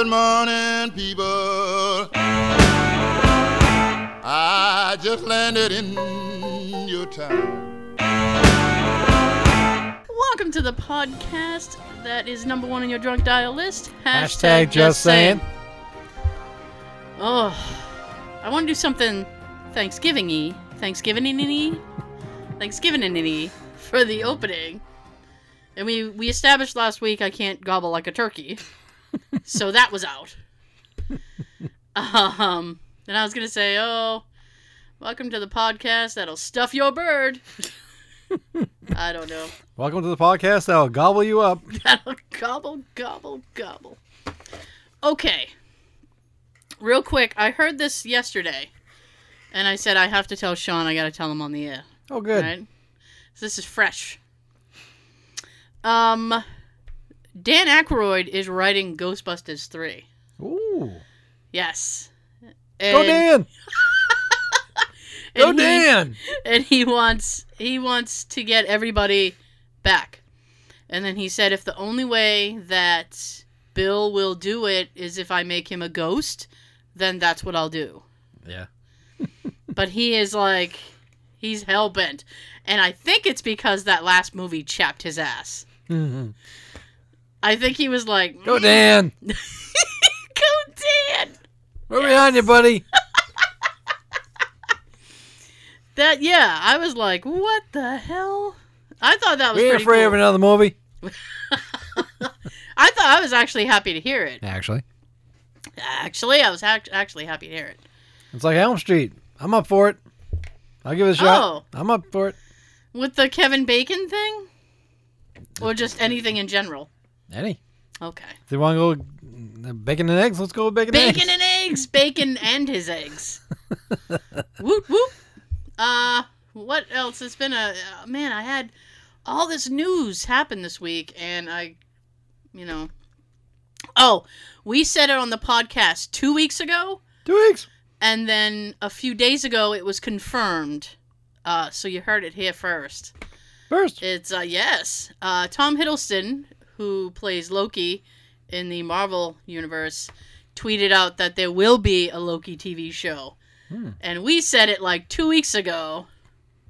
Good morning, people. I just landed in your town. Welcome to the podcast that is number one on your drunk dial list. Hashtag just saying. Oh, I want to do something Thanksgiving-y, Thanksgiving-y, Thanksgiving-y for the opening. And we we established last week I can't gobble like a turkey, so that was out. Um, and I was gonna say, oh, welcome to the podcast that'll stuff your bird. I don't know. Welcome to the podcast that'll gobble you up. That'll gobble, gobble, gobble. Okay. Real quick, I heard this yesterday, and I said I have to tell Sean. I got to tell him on the air. Oh, good. Right? So this is fresh. Um, Dan Aykroyd is writing Ghostbusters three. Ooh. Yes. Go Dan! and Go he- Dan! and he wants he wants to get everybody back. And then he said if the only way that Bill will do it is if I make him a ghost, then that's what I'll do. Yeah. But he is like he's hell bent. And I think it's because that last movie chapped his ass. Mhm. I think he was like Go "Mm, Dan! Go Dan. We're behind you, buddy. That yeah, I was like, what the hell? I thought that was We ain't pretty afraid cool. of another movie. I thought I was actually happy to hear it. Actually, Actually, I was act- actually happy to hear it. it's like Elm Street. I'm up for it. I'll give it a shot. Oh. I'm up for it. With the Kevin Bacon thing? Or just anything in general? Any. Okay. If they want to go bacon and eggs, let's go with bacon, Bacon and eggs. and eggs! Bacon and his eggs. whoop whoop. Uh, what else? It's been a. Uh, man, I had all this news happen this week, and I, you know. Oh, we said it on the podcast two weeks ago, Two weeks. and then a few days ago it was confirmed. Uh, so you heard it here first. First. It's uh yes, uh, Tom Hiddleston, who plays Loki in the Marvel universe, tweeted out that there will be a Loki TV show, Hmm. and we said it like two weeks ago.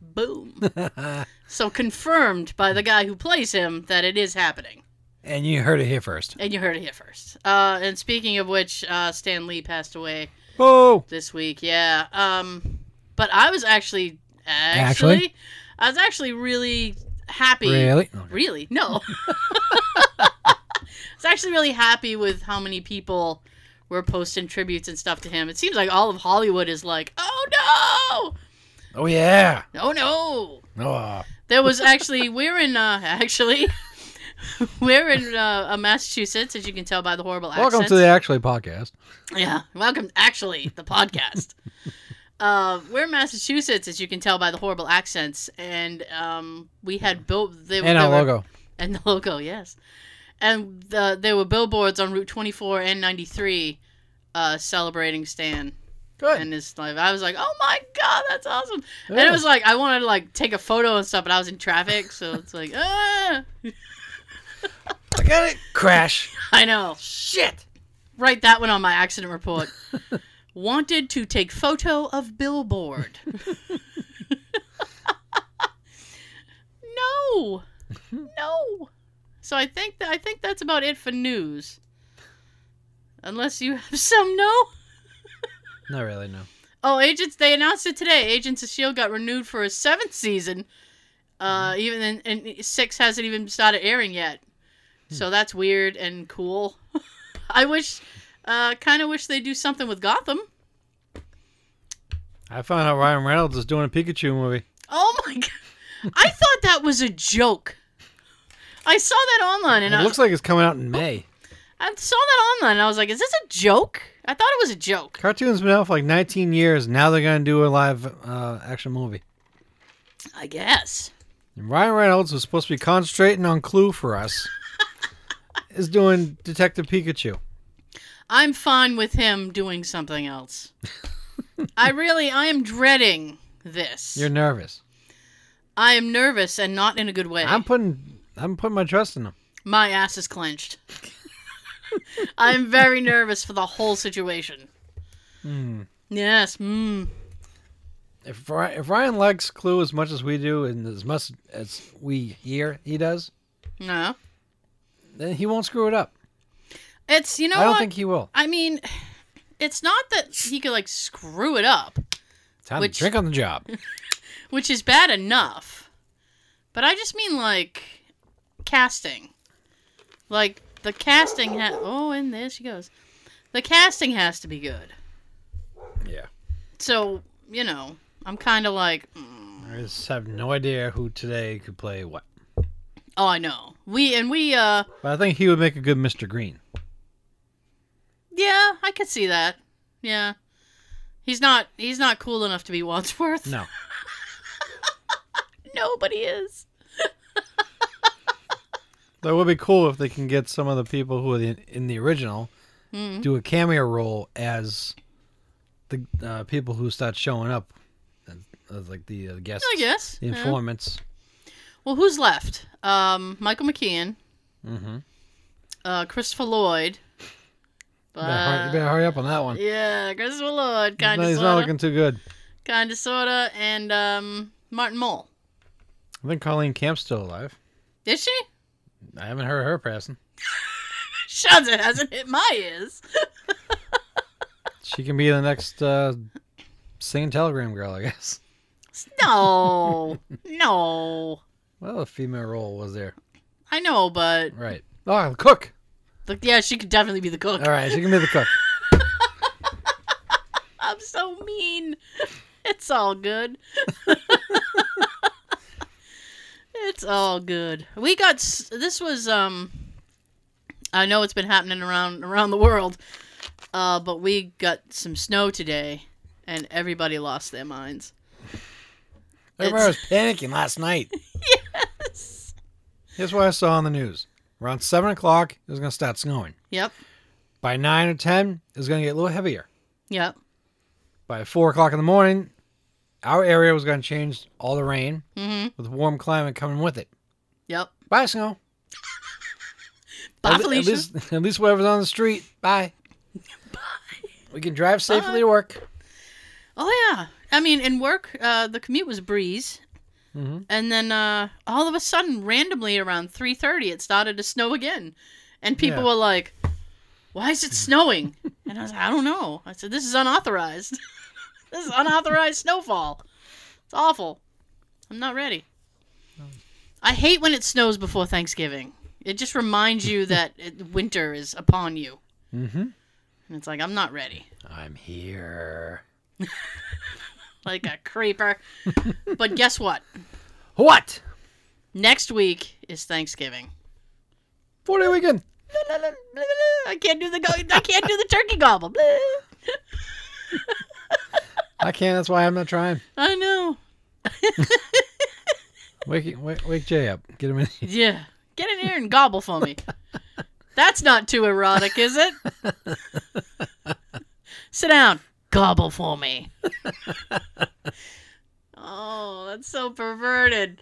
Boom! so confirmed by the guy who plays him that it is happening, and you heard it here first. and you heard it here first. Uh, and speaking of which, uh, Stan Lee passed away Oh. this week. Yeah. Um, but I was actually actually, Actually? I was actually really happy. Really? Okay. Really? No. I was actually really happy with how many people were posting tributes and stuff to him. It seems like all of Hollywood is like, oh no. Oh, yeah. Oh no, no. Oh. There was actually we're in uh actually we're in uh, Massachusetts, as you can tell by the horrible accents. Welcome to the Actually podcast. Yeah, welcome. Actually, the podcast. uh, we're in Massachusetts, as you can tell by the horrible accents, and um, we had bill. They, And our were- logo. and the logo, yes. And the, there were billboards on Route 24 and 93 uh, celebrating Stan Good. and his life. I was like, oh my god, that's awesome! And it was like I wanted to like take a photo and stuff, but I was in traffic, so it's like, ah, I got it. Crash. I know. Shit. Write that one on my accident report. Wanted to take photo of billboard. no, no. So I think that I think that's about it for news. Unless you have some, no. Not really, no. Oh, Agents! They announced it today. Agents of Shield got renewed for a seventh season. Uh, even and, and six hasn't even started airing yet. So that's weird and cool. I wish, uh, kind of wish they do something with Gotham. I found out Ryan Reynolds is doing a Pikachu movie. Oh my god! I thought that was a joke. I saw that online and It I, looks like it's coming out in May. I saw that online and I was like, "Is this a joke?" I thought it was a joke. Cartoon's been out for like 19 years. Now they're going to do a live uh, action movie. I guess. And Ryan Reynolds, was supposed to be concentrating on Clue for us, is doing Detective Pikachu. I'm fine with him doing something else. I really, I am dreading this. You're nervous. I am nervous and not in a good way. I'm putting I'm putting my trust in him. My ass is clenched. I'm very nervous for the whole situation. Hmm. Yes. Mm. If Ryan, if Ryan likes Clue as much as we do, and as much as we hear he does, No. then he won't screw it up. It's you know I don't what? think he will. I mean, it's not that he could like screw it up, Time Which- to drink on the job. which is bad enough. But I just mean like casting. Like the casting ha- oh, and there she goes. The casting has to be good. yeah. So, you know, I'm kind of like mm, I just have no idea who today could play what. oh, I know. We and we uh But I think he would make a good Mr. Green. Yeah, I could see that. Yeah. He's not he's not cool enough to be Wadsworth. No. Nobody is. That would be cool if they can get some of the people who are in, in the original Mm. do a cameo role as the uh, people who start showing up, as, like the uh, guests, I guess. the yeah. informants. Well, who's left? Um, Michael McKean, Mm-hmm. uh, Christopher Lloyd. You, better hurry, you better hurry up on that one. Yeah, Lloyd, He's kind of he's not looking too good. kind of sorta, and um, Martin Mull. I think Colleen Camp's still alive. Is she? I haven't heard her passing. Shuns it hasn't hit my ears. She can be the next uh, singing telegram girl, I guess. No, no. Well, a female role was there, I know, but right? Oh, cook. The, yeah, she could definitely be the cook. All right, she can be the cook. I'm so mean. It's all good. it's all good. We got this was um I know it's been happening around around the world. Uh but we got some snow today and everybody lost their minds. Everybody was panicking last night. Yes. Here's what I saw on the news. Around seven o'clock, it was going to start snowing. Yep. By nine or ten, it was going to get a little heavier. Yep. By four o'clock in the morning, our area was going to change all the rain Mhm. with warm climate coming with it. Yep. Bye, snow. Bye, at, Felicia. At least, at least whatever's on the street. Bye. Bye. We can drive safely Bye. to work. Oh yeah. I mean, in work, uh, the commute was a breeze, Mhm. and then uh, all of a sudden, randomly around three thirty, it started to snow again, and people Yeah. were like, "Why is it snowing?" and I was like, "I don't know." I said, "This is unauthorized. this is unauthorized snowfall. It's awful. I'm not ready." I hate when it snows before Thanksgiving. It just reminds you that it, winter is upon you, Mm-hmm. and it's like I'm not ready. I'm here. Like a creeper. but guess what? What? Next week is Thanksgiving. Four day weekend. I can't do the go- I can't do the turkey gobble. I can't. That's why I'm not trying. I know. Wake, wake, wake Jay up. Get him in. Yeah, get in here and gobble for me. That's not too erotic, is it? Sit down. Gobble for me. oh, that's so perverted.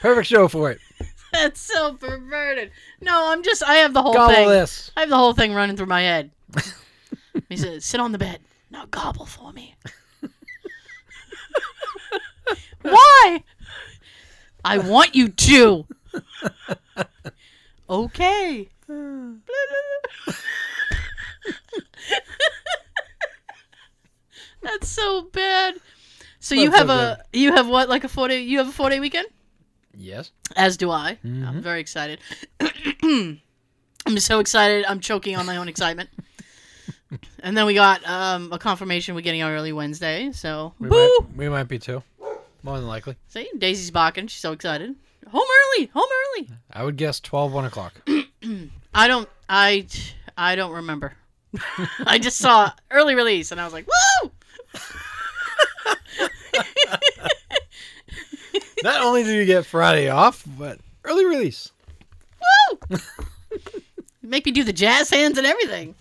Perfect show for it. That's so perverted. No, I'm just. I have the whole Gobble thing. this. I have the whole thing running through my head. he says, "Sit on the bed. Now gobble for me." Why? I want you to. okay. That's so bad. So you have so a you have what like a four day you have a four day weekend? Yes. As do I. Mm-hmm. I'm very excited. I'm so excited. I'm choking on my own excitement. and then we got um, a confirmation we're getting our early Wednesday. So, We boo! might, we might be too. More than likely. See, Daisy's barking. She's so excited. Home early. Home early. I would guess 12, 1 o'clock. I don't. I. I don't remember. I just saw early release and I was like, woo! Not only do you get Friday off, but early release. Woo! Make me do the jazz hands and everything.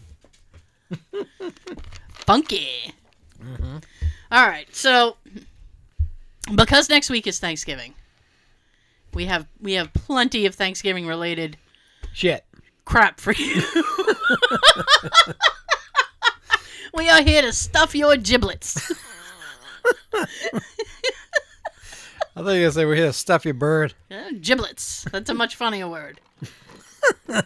Funky. Mm-hmm. All right, so because next week is Thanksgiving, we have we have plenty of Thanksgiving related Shit. crap for you. we are here to stuff your giblets. I thought you say we're here to stuff your bird. Giblets. That's a much funnier word. then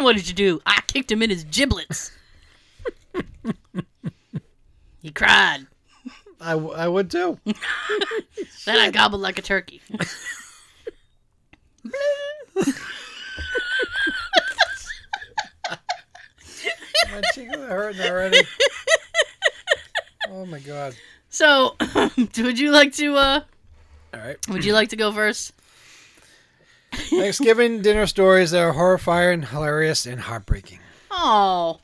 what did you do? I kicked him in his giblets. he cried. I, w- I would too. Then I gobbled like a turkey. My cheeks are hurting already. Oh my god. So, would you like to? uh All right. Would you like to go first? Thanksgiving dinner stories that are horrifying, hilarious, and heartbreaking. Oh,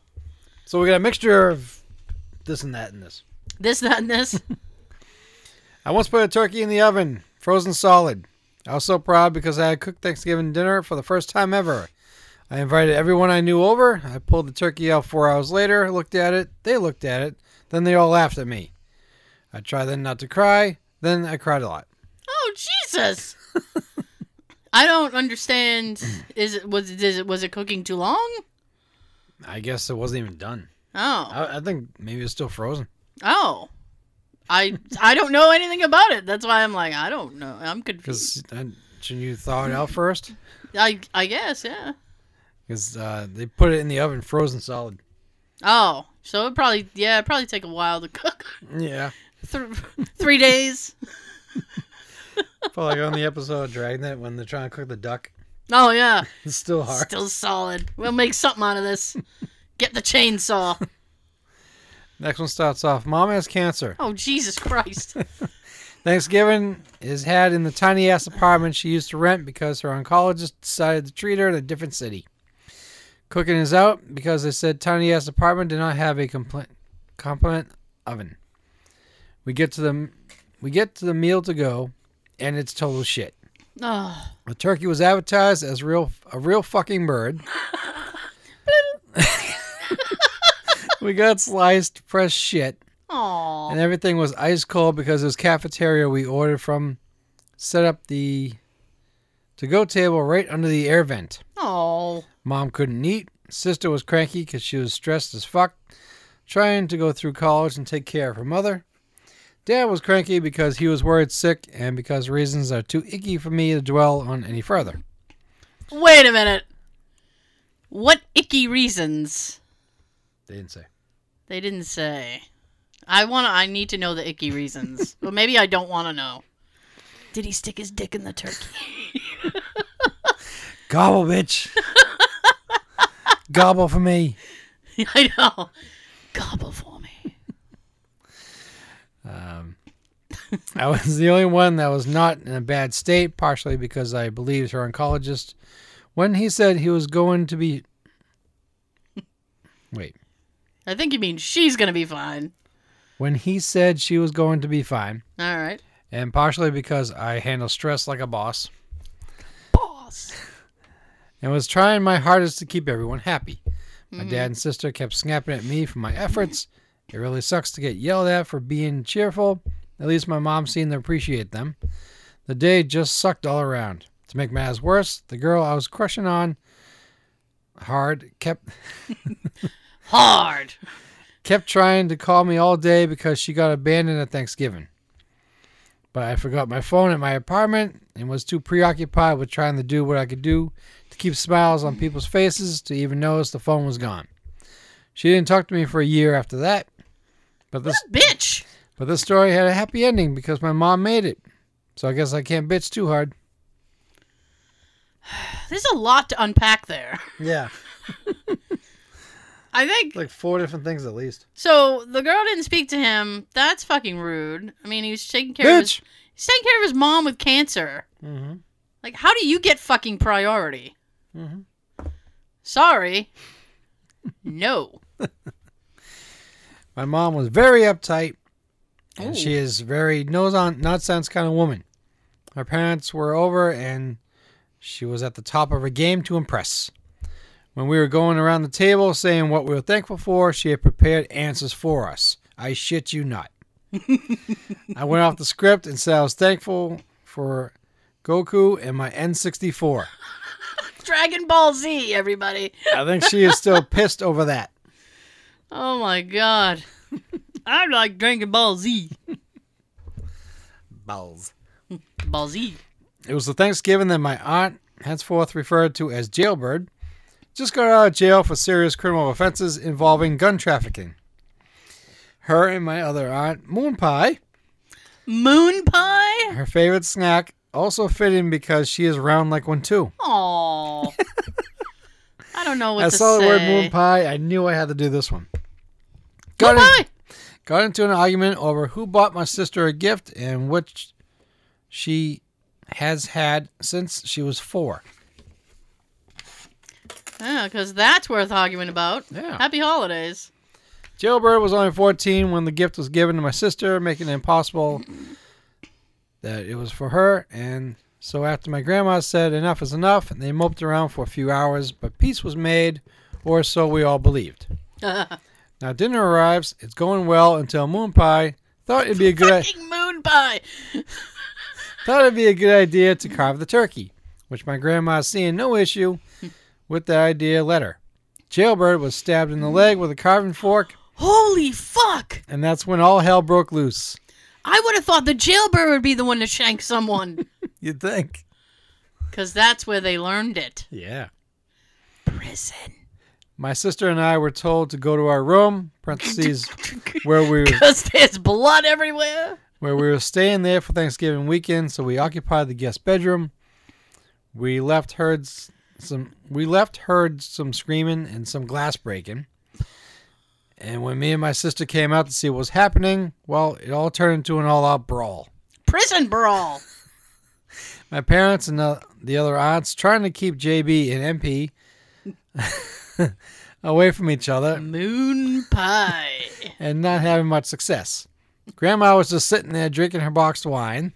So we got a mixture of this and that in this. this, that, and this. I once put a turkey in the oven, frozen solid. I was so proud because I had cooked Thanksgiving dinner for the first time ever. I invited everyone I knew over. I pulled the turkey out four hours later, looked at it. They looked at it. Then they all laughed at me. I tried then not to cry. Then I cried a lot. Oh Jesus! I don't understand. Is it was it, is it was it cooking too long? I guess it wasn't even done. Oh, I, I think maybe it's still frozen. oh. I I don't know anything about it. That's why I'm like I don't know. I'm confused. Because shouldn't you thaw it out first? I I guess yeah. Because uh, they put it in the oven frozen solid. Oh, so it probably yeah, it probably take a while to cook. Yeah. Th- three days. Felt like on the episode of Dragnet when they're trying to cook the duck. Oh yeah, It's still hard. still solid. We'll make something out of this. Get the chainsaw. Next one starts off. Mom has cancer. Oh Jesus Christ. Thanksgiving is had in the tiny ass apartment she used to rent because her oncologist decided to treat her in a different city. Cooking is out because they said tiny ass apartment did not have a compl- component oven. We get to the we get to the meal to go, and it's total shit. Ah. Oh, The turkey was advertised as real a real fucking bird. we got sliced fresh shit, Aw. and everything was ice cold because it was cafeteria we ordered from. Set up the to go table right under the air vent. Oh. Mom couldn't eat. Sister was cranky because she was stressed as fuck, trying to go through college and take care of her mother. Dad was cranky because he was worried sick and because reasons are too icky for me to dwell on any further. Wait a minute. What icky reasons? They didn't say. They didn't say. I want to I need to know the icky reasons. but maybe I don't want to know. Did he stick his dick in the turkey? Gobble, bitch. Gobble for me. I know. Gobble for me. Um, I was the only one that was not in a bad state, partially because I believed her oncologist when he said he was going to be. Wait. I think you mean she's going to be fine. When he said she was going to be fine, All right. and partially because I handle stress like a boss Boss. and was trying my hardest to keep everyone happy. My dad and sister kept snapping at me for my efforts. It really sucks to get yelled at for being cheerful. At least my mom seemed to appreciate them. The day just sucked all around. To make matters worse, the girl I was crushing on hard kept Hard. kept trying to call me all day because she got abandoned at Thanksgiving. But I forgot my phone at my apartment and was too preoccupied with trying to do what I could do to keep smiles on people's faces to even notice the phone was gone. She didn't talk to me for a year after that. But this Bitch. but this story had a happy ending because my mom made it. So I guess I can't bitch too hard. There's a lot to unpack there. Yeah. I think Like four different things at least. so. The girl didn't speak to him. That's fucking rude. I mean, he was taking care of his he's taking care of his mom with cancer. Mm-hmm. Like, how do you get fucking priority? Mm-hmm. Sorry. no. My mom was very uptight, and Ooh. she is very nose on nonsense kind of woman. Her parents were over, and she was at the top of her game to impress. When we were going around the table saying what we were thankful for, she had prepared answers for us. I shit you not. I went off the script and said I was thankful for Goku and my N64. Dragon Ball Z, everybody. I think she is still pissed over that. Oh my god. I like Dragon Ball Z. Balls. Ball Z. It was the Thanksgiving that my aunt, henceforth referred to as Jailbird, just got out of jail for serious criminal offenses involving gun trafficking. Her and my other aunt, Moon Pie, Moon pie? her favorite snack, also fit in because she is round like one too. Aw. I don't know what I saw say. the word moon pie. I knew I had to do this one. Moon Got, in- pie! got into an argument over who bought my sister a gift and which she has had since she was four. Yeah, because that's worth arguing about. Yeah. Happy holidays. Jailbird was only 14 when the gift was given to my sister, making it impossible that it was for her. And so after my grandma said enough is enough, and they moped around for a few hours, but peace was made, or so we all believed. Now dinner arrives. It's going well until Moon Pie thought it'd be a good Fucking moon pie. thought it'd be a good idea to carve the turkey, which my grandma, seeing no issue with the idea, let her. Jailbird was stabbed in the leg with a carving fork, Holy fuck! and that's when all hell broke loose. I would have thought the jailbird would be the one to shank someone. You'd think. Because that's where they learned it. Yeah. Prison. My sister and I were told to go to our room, parentheses, where we were, Because there's blood everywhere. where we were staying there for Thanksgiving weekend, so we occupied the guest bedroom. We left heard some we left heard some screaming and some glass breaking. And when me and my sister came out to see what was happening, well, it all turned into an all-out brawl. Prison brawl. My parents and the, the other aunts trying to keep JB and MP away from each other Moon pie. and not having much success. Grandma was just sitting there drinking her boxed wine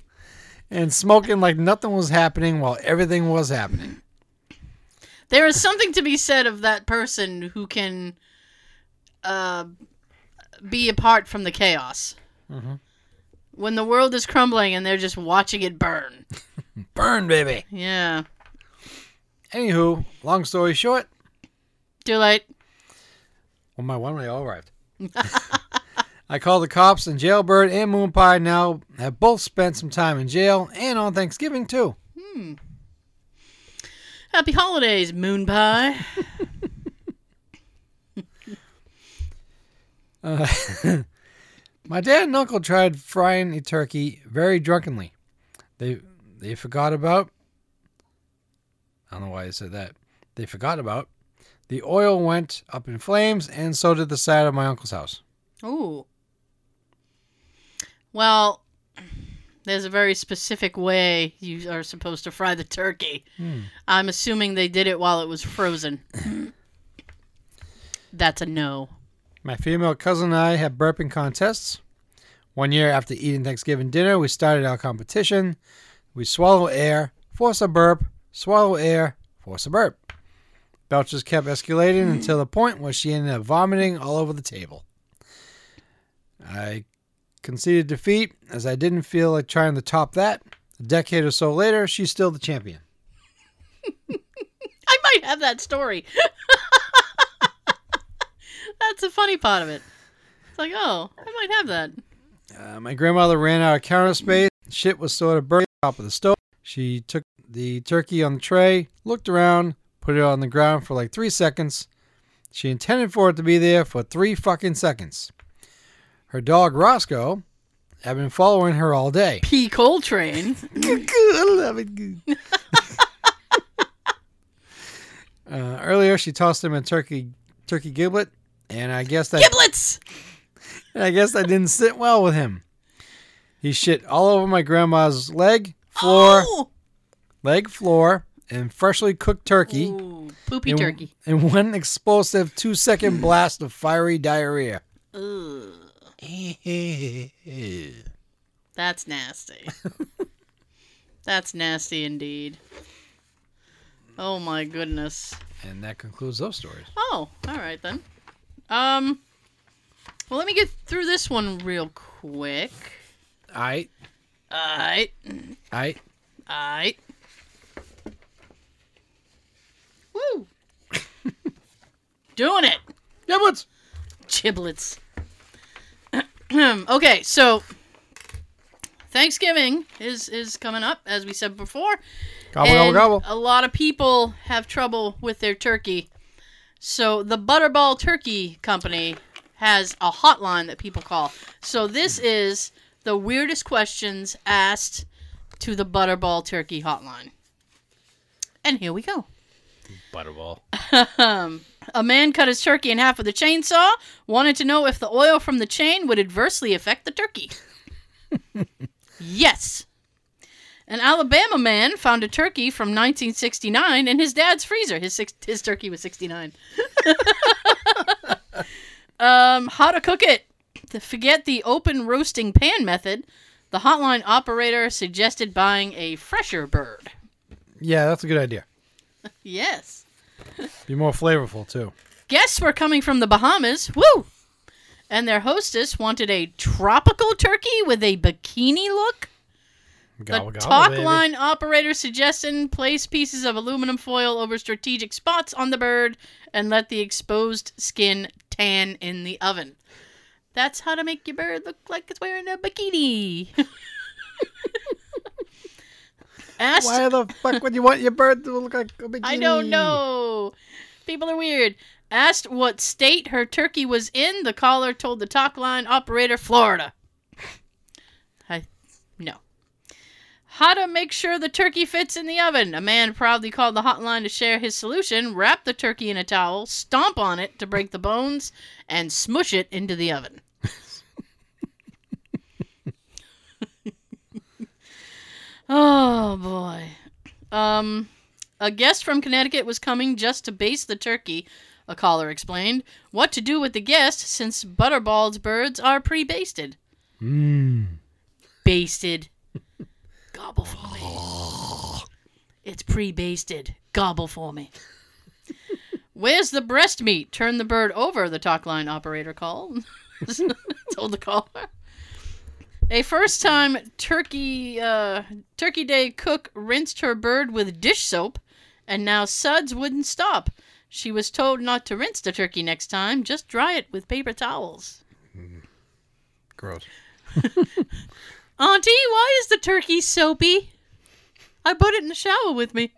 and smoking like nothing was happening while everything was happening. There is something to be said of that person who can uh, be apart from the chaos. Mhm. When the world is crumbling and they're just watching it burn. Burn, baby. Yeah. Anywho, long story short, Too late. well, my one way all arrived. I called the cops, and Jailbird and Moon Pie now have both spent some time in jail and on Thanksgiving too. Hmm. Happy holidays, Moon Pie. Uh, my dad and uncle tried frying a turkey very drunkenly. They they forgot about. I don't know why I said that. They forgot about. The oil went up in flames, and so did the side of my uncle's house. Ooh. Well, there's a very specific way you are supposed to fry the turkey. Hmm. I'm assuming they did it while it was frozen. That's a no. My female cousin and I had burping contests. One year after eating Thanksgiving dinner, we started our competition. We swallow air, force a burp, swallow air, force a burp. Belches kept escalating until the point where she ended up vomiting all over the table. I conceded defeat as I didn't feel like trying to top that. A decade or so later, she's still the champion. I might have that story. That's the funny part of it. It's like, oh, I might have that. Uh, my grandmother ran out of counter space. Shit was sort of burning top of the stove. She took the turkey on the tray, looked around, put it on the ground for like three seconds. She intended for it to be there for three fucking seconds. Her dog Roscoe had been following her all day. P. Coltrane. I love it. uh, earlier, she tossed him a turkey turkey giblet, and I guess that Giblets! and I guess that didn't sit well with him. He shit all over my grandma's leg, floor, Oh! leg, floor, and freshly cooked turkey. Ooh, poopy in, turkey. And one explosive two second blast of fiery diarrhea. That's nasty. that's nasty indeed. Oh my goodness. and that concludes those stories. Oh, all right then. Um, well, let me get through this one real quick. I, Alright, I, alright. Doing it. Giblets. Giblets. okay, so Thanksgiving is is coming up, as we said before. Gobble, and gobble, gobble. a lot of people have trouble with their turkey. So the Butterball Turkey Company has a hotline that people call. So this is the weirdest questions asked to the Butterball Turkey hotline. And here we go. Butterball. Um, a man cut his turkey in half with a chainsaw, wanted to know if the oil from the chain would adversely affect the turkey. yes. An Alabama man found a turkey from 1969 in his dad's freezer. His six, his turkey was 69. um, how to cook it? To forget the open roasting pan method, the hotline operator suggested buying a fresher bird. Yeah, that's a good idea. Yes. Be more flavorful too. Guests were coming from the Bahamas. Woo! And their hostess wanted a tropical turkey with a bikini look. Gobble, the gobble, talk baby. line operator suggested place pieces of aluminum foil over strategic spots on the bird and let the exposed skin tan in the oven. That's how to make your bird look like it's wearing a bikini. Why the fuck would you want your bird to look like a bikini? I don't know. People are weird. Asked what state her turkey was in, the caller told the talk line operator Florida. I no. How to make sure the turkey fits in the oven. A man proudly called the hotline to share his solution. Wrap the turkey in a towel, stomp on it to break the bones, and smush it into the oven. Oh boy. Um, a guest from Connecticut was coming just to baste the turkey, a caller explained. What to do with the guest since Butterball's birds are pre basted? Mmm. Basted. Gobble for me. It's pre basted. Gobble for me. Where's the breast meat? Turn the bird over, the talk line operator called. Told the caller. A first time turkey uh, turkey day cook rinsed her bird with dish soap, and now suds wouldn't stop. She was told not to rinse the turkey next time, just dry it with paper towels. Gross. Auntie, why is the turkey soapy? I put it in the shower with me.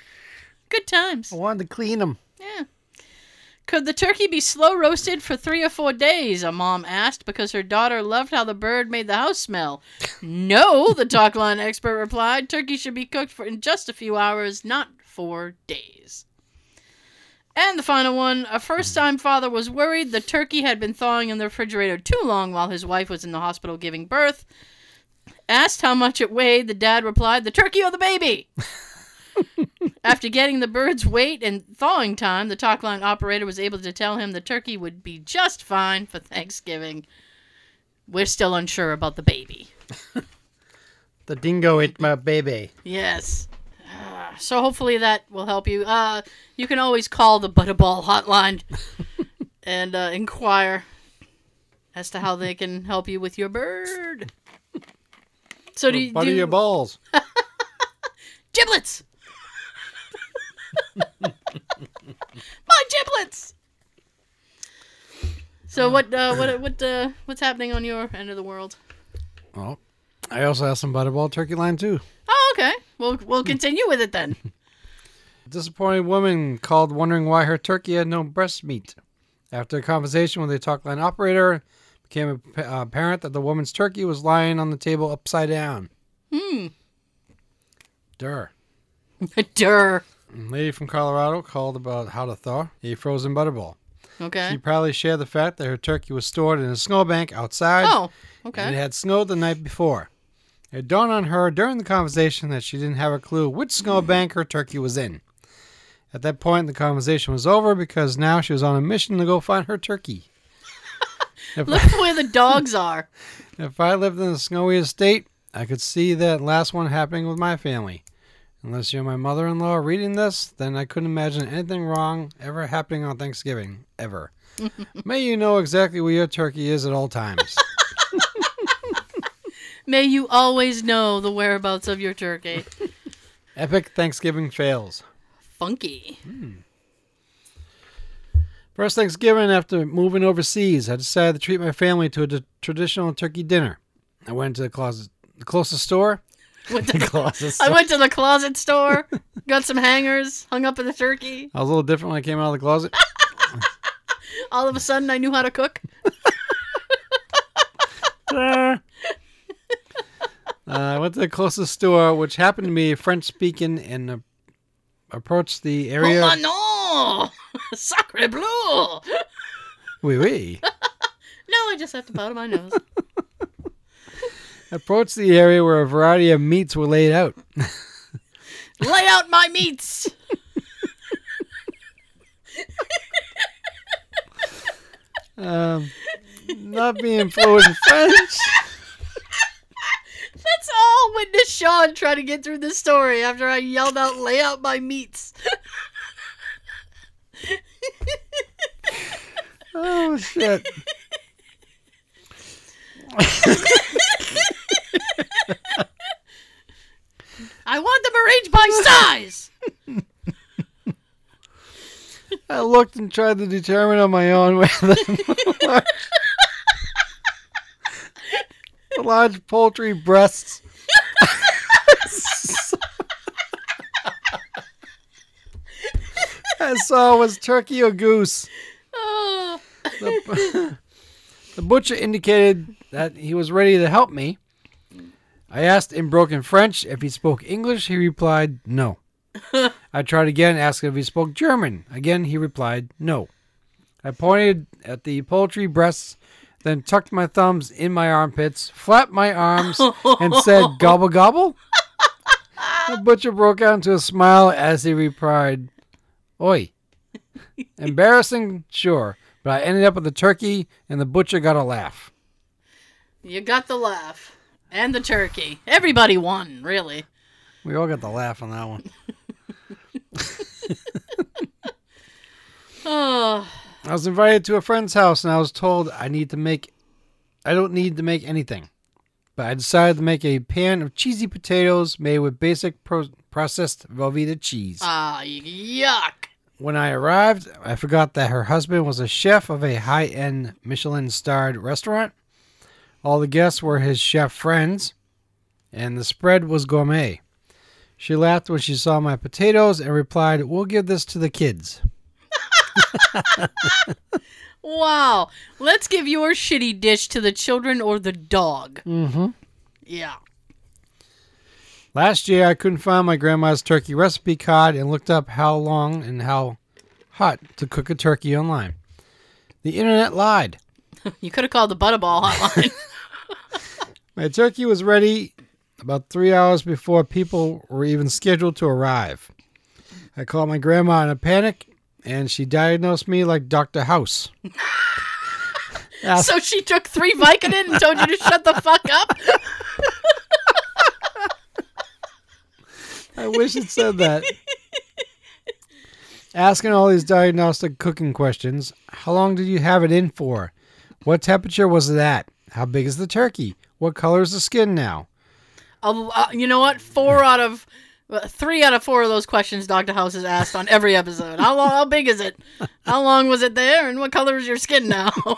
Good times. I wanted to clean them. Yeah. Could the turkey be slow roasted for three or four days? A mom asked because her daughter loved how the bird made the house smell. no, the talk line expert replied. Turkey should be cooked for in just a few hours, not four days. And the final one a first time father was worried the turkey had been thawing in the refrigerator too long while his wife was in the hospital giving birth. Asked how much it weighed, the dad replied, The turkey or the baby? After getting the bird's weight and thawing time, the talk line operator was able to tell him the turkey would be just fine for Thanksgiving. We're still unsure about the baby. The dingo ate my baby. Yes. Ah, So hopefully that will help you. Uh, you can always call the Butterball hotline and uh, inquire as to how they can help you with your bird. So do you Butter do your balls. giblets? My giblets. So what? Uh, what? What? Uh, what's happening on your end of the world? Oh, I also have some butterball turkey line too. Oh, okay. We'll we'll continue with it then. A disappointed woman called wondering why her turkey had no breast meat. After a conversation with a talk line operator, it became uh, apparent that the woman's turkey was lying on the table upside down. Hmm. Durr. Durr. Lady from Colorado called about how to thaw a frozen butterball. Okay. She probably shared the fact that her turkey was stored in a snowbank outside Oh. Okay. And it had snowed the night before. It dawned on her during the conversation that she didn't have a clue which snowbank her turkey was in. At that point, the conversation was over because now she was on a mission to go find her turkey. Look where the dogs are. if I lived in the snowy state, I could see that last one happening with my family. Unless you're my mother in law reading this, then I couldn't imagine anything wrong ever happening on Thanksgiving. Ever. May you know exactly where your turkey is at all times. May you always know the whereabouts of your turkey. Epic Thanksgiving fails. Funky. Hmm. First Thanksgiving after moving overseas, I decided to treat my family to a d- traditional turkey dinner. I went to the closet, the closest store. Went to the- Closet I went to the closet store, got some hangers, hung up in the turkey. I was a little different when I came out of the closet. All of a sudden, I knew how to cook. uh, I went to the closest store, which happened to be French speaking, and uh, approached the area. Oh, no! Sacre bleu! Oui, oui. No, I just have to powder my nose. Approached the area where a variety of meats were laid out. Lay out my meats! Um, not being fluent in French. That's all witness Sean tried to get through this story after I yelled out, lay out my meats. Oh shit. I want them arranged by size! I looked and tried to determine on my own whether the large, the large poultry breasts I saw was turkey or goose. Oh. The, the butcher indicated that he was ready to help me. I asked in broken French if he spoke English. He replied, no. I tried again, asking if he spoke German. Again, he replied, no. I pointed at the poultry breasts, then tucked my thumbs in my armpits, flapped my arms, and said, gobble, gobble. The butcher broke out into a smile as he replied, Oi. Embarrassing, sure, but I ended up with the turkey, and the butcher got a laugh. You got the laugh. And the turkey. Everybody won, really. We all got the laugh on that one. Oh. I was invited to a friend's house, and I was told I need to make. I don't need to make anything, but I decided to make a pan of cheesy potatoes made with basic pro- processed Velveeta cheese. Ah, yuck. When I arrived, I forgot that her husband was a chef of a high end Michelin starred restaurant. All the guests were his chef friends, and the spread was gourmet. She laughed when she saw my potatoes and replied, We'll give this to the kids. Wow. Let's give your shitty dish to the children or the dog. Mm-hmm. Yeah. Last year, I couldn't find my grandma's turkey recipe card and looked up how long and how hot to cook a turkey online. The internet lied. You could have called the Butterball hotline. My turkey was ready about three hours before people were even scheduled to arrive. I called my grandma in a panic, and she diagnosed me like Dr. House. So she took three Vicodin and told you to shut the fuck up? I wish it said that. Asking all these diagnostic cooking questions. How long did you have it in for? What temperature was it at? How big is the turkey? What color is the skin now? Uh, you know what? Four out of uh, three out of four of those questions Dr. House has asked on every episode. How long? How big is it? How long was it there? And what color is your skin now?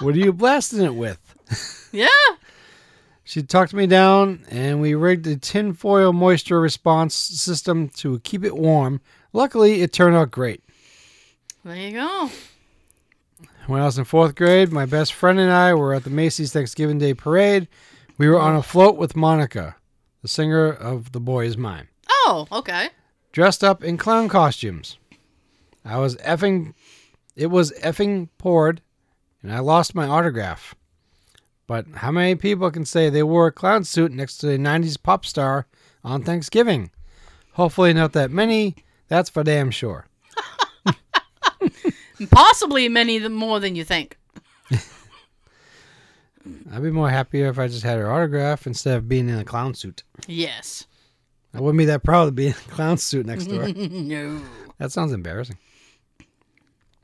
What are you blasting it with? yeah. She talked me down, and we rigged a tinfoil moisture response system to keep it warm. Luckily, it turned out great. There you go. When I was in fourth grade, my best friend and I were at the Macy's Thanksgiving Day Parade. We were on a float with Monica, the singer of The Boy Is Mine, Oh, okay. dressed up in clown costumes. I was effing, it was effing poured, and I lost my autograph. But how many people can say they wore a clown suit next to a 90s pop star on Thanksgiving? Hopefully, not that many. That's for damn sure. Possibly many more than you think. I'd be more happier if I just had her autograph instead of being in a clown suit. Yes. I wouldn't be that proud to be in a clown suit next to her. no. That sounds embarrassing.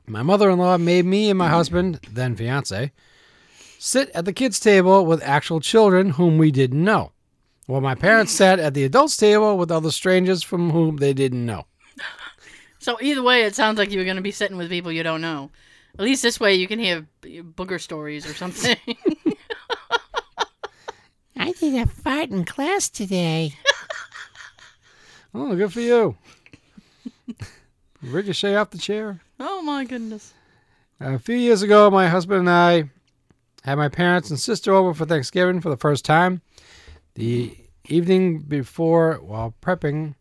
My mother in law made me and my husband, then fiance, sit at the kids' table with actual children whom we didn't know, while my parents sat at the adults' table with other strangers from whom they didn't know. So either way, it sounds like you're going to be sitting with people you don't know. At least this way, you can hear booger stories or something. I did a fart in class today. Oh, good for you. Ricochet off the chair. oh my goodness. A few years ago, my husband and I had my parents and sister over for Thanksgiving for the first time. The evening before, while prepping,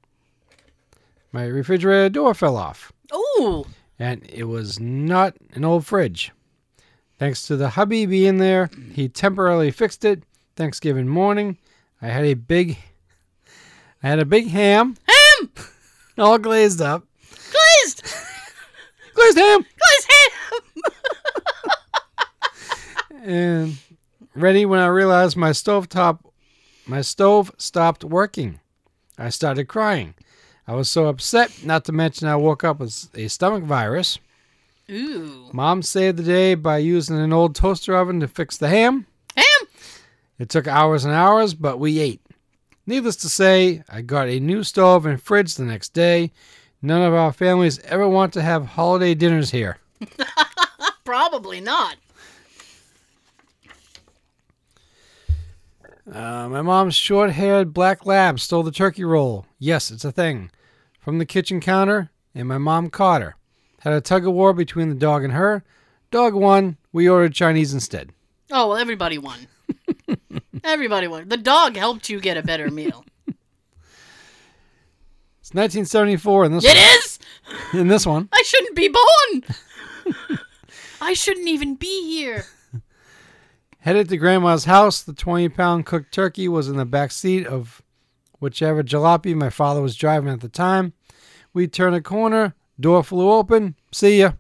my refrigerator door fell off, Oh. and it was not an old fridge. Thanks to the hubby being there, he temporarily fixed it. Thanksgiving morning, I had a big, I had a big ham, Ham! all glazed up, Glazed! glazed ham. Glazed ham! and ready when I realized my stove top my stove stopped working. I started crying. I was so upset, not to mention I woke up with a stomach virus. Ooh. Mom saved the day by using an old toaster oven to fix the ham. Ham! It took hours and hours, but we ate. Needless to say, I got a new stove and fridge the next day. None of our families ever want to have holiday dinners here. Probably not. Uh, my mom's short haired black lab stole the turkey roll. Yes, it's a thing. From the kitchen counter, and my mom caught her. Had a tug of war between the dog and her. Dog won. We ordered Chinese instead. Oh, well, everybody won. everybody won. The dog helped you get a better meal. It's 1974 in this It is! one. In this one. I shouldn't be born! I shouldn't even be here. Headed to Grandma's house, the 20 pound cooked turkey was in the back seat of whichever jalopy my father was driving at the time. We turned a corner, door flew open. See ya.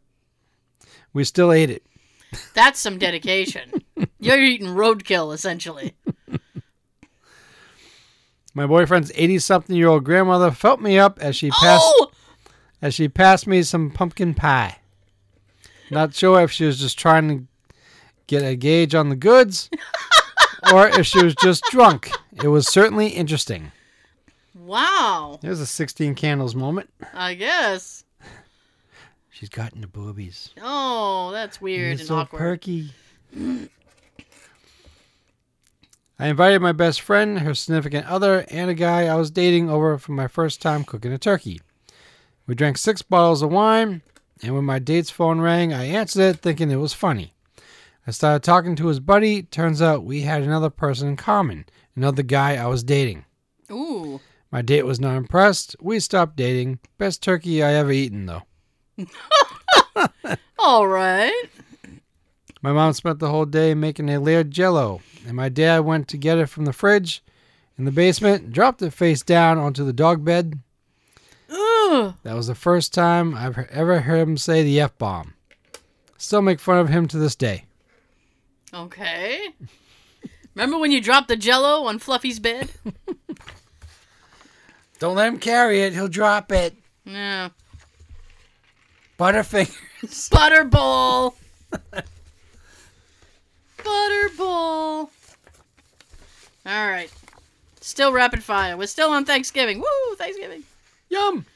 We still ate it. That's some dedication. You're eating roadkill, essentially. My boyfriend's 80 something year old grandmother felt me up as she passed Oh! as she passed me some pumpkin pie. Not sure if she was just trying to get a gauge on the goods or if she was just drunk. It was certainly interesting. Wow. There's a 16 candles moment. I guess. She's gotten the boobies. Oh, that's weird You're and so awkward. perky. I invited my best friend, her significant other, and a guy I was dating over for my first time cooking a turkey. We drank six bottles of wine, and when my date's phone rang, I answered it thinking it was funny. I started talking to his buddy. Turns out we had another person in common, another guy I was dating. Ooh. My date was not impressed. We stopped dating. Best turkey I ever eaten, though. All right. My mom spent the whole day making a layered jello, and my dad went to get it from the fridge in the basement, dropped it face down onto the dog bed. Ugh. That was the first time I've ever heard him say the F bomb. Still make fun of him to this day. Okay. Remember when you dropped the jello on Fluffy's bed? Don't let him carry it, he'll drop it. Yeah. Butterfingers. Butterball. Butterball. All right. Still rapid fire. We're still on Thanksgiving. Woo, Thanksgiving. Yum.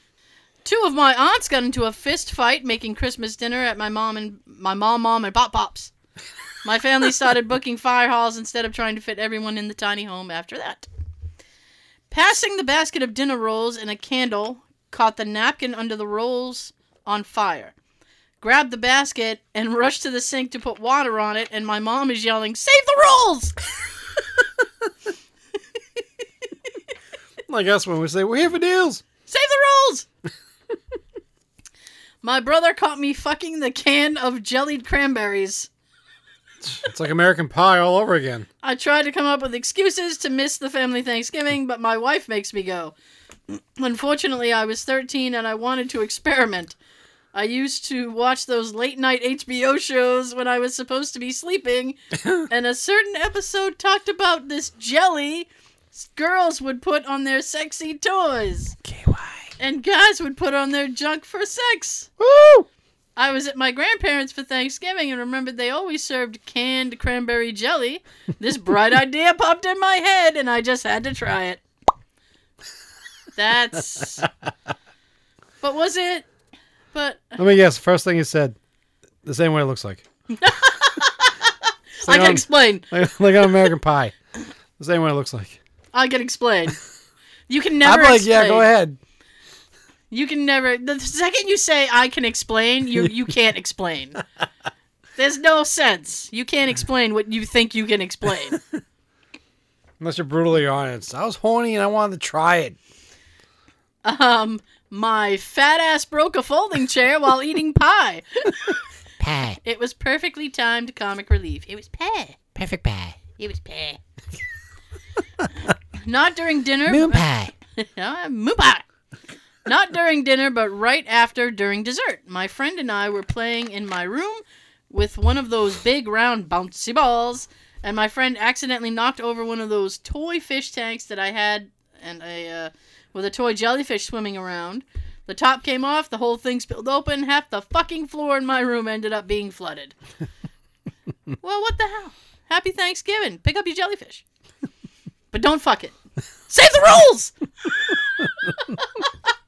Two of my aunts got into a fist fight making Christmas dinner at my mom and my mom, mom, and pop pops. My family started booking fire halls instead of trying to fit everyone in the tiny home after that. Passing the basket of dinner rolls and a candle caught the napkin under the rolls on fire. Grabbed the basket and rushed to the sink to put water on it, and my mom is yelling, Save the rolls! Like us when we say, we're here for deals. Save the rolls! My brother caught me fucking the can of jellied cranberries. It's like American Pie all over again. I tried to come up with excuses to miss the family Thanksgiving, but my wife makes me go. Unfortunately, I was 13 and I wanted to experiment. I used to watch those late night HBO shows when I was supposed to be sleeping, and a certain episode talked about this jelly girls would put on their sexy toys, KY. and guys would put on their junk for sex. Woo! I was at my grandparents' for Thanksgiving and remembered they always served canned cranberry jelly. This bright idea popped in my head and I just had to try it. That's. But was it. But Let me guess. First thing you said, the same way it looks like. I can on- explain. like, like on American Pie. The same way it looks like. I can explain. You can never. I'm like, yeah, go ahead. You can never. The second you say I can explain, you you can't explain. There's no sense. You can't explain what you think you can explain. Unless you're brutally honest. I was horny and I wanted to try it. Um, my fat ass broke a folding chair while eating pie. Pie. It was perfectly timed comic relief. It was pie. Perfect pie. It was pie. Not during dinner. Moon pie. Uh, moo pie. Not during dinner, but right after during dessert. My friend and I were playing in my room with one of those big round bouncy balls, and my friend accidentally knocked over one of those toy fish tanks that I had, and a uh, with a toy jellyfish swimming around. The top came off, the whole thing spilled open, half the fucking floor in my room ended up being flooded. well, what the hell? Happy Thanksgiving. Pick up your jellyfish. But don't fuck it. Save the rules!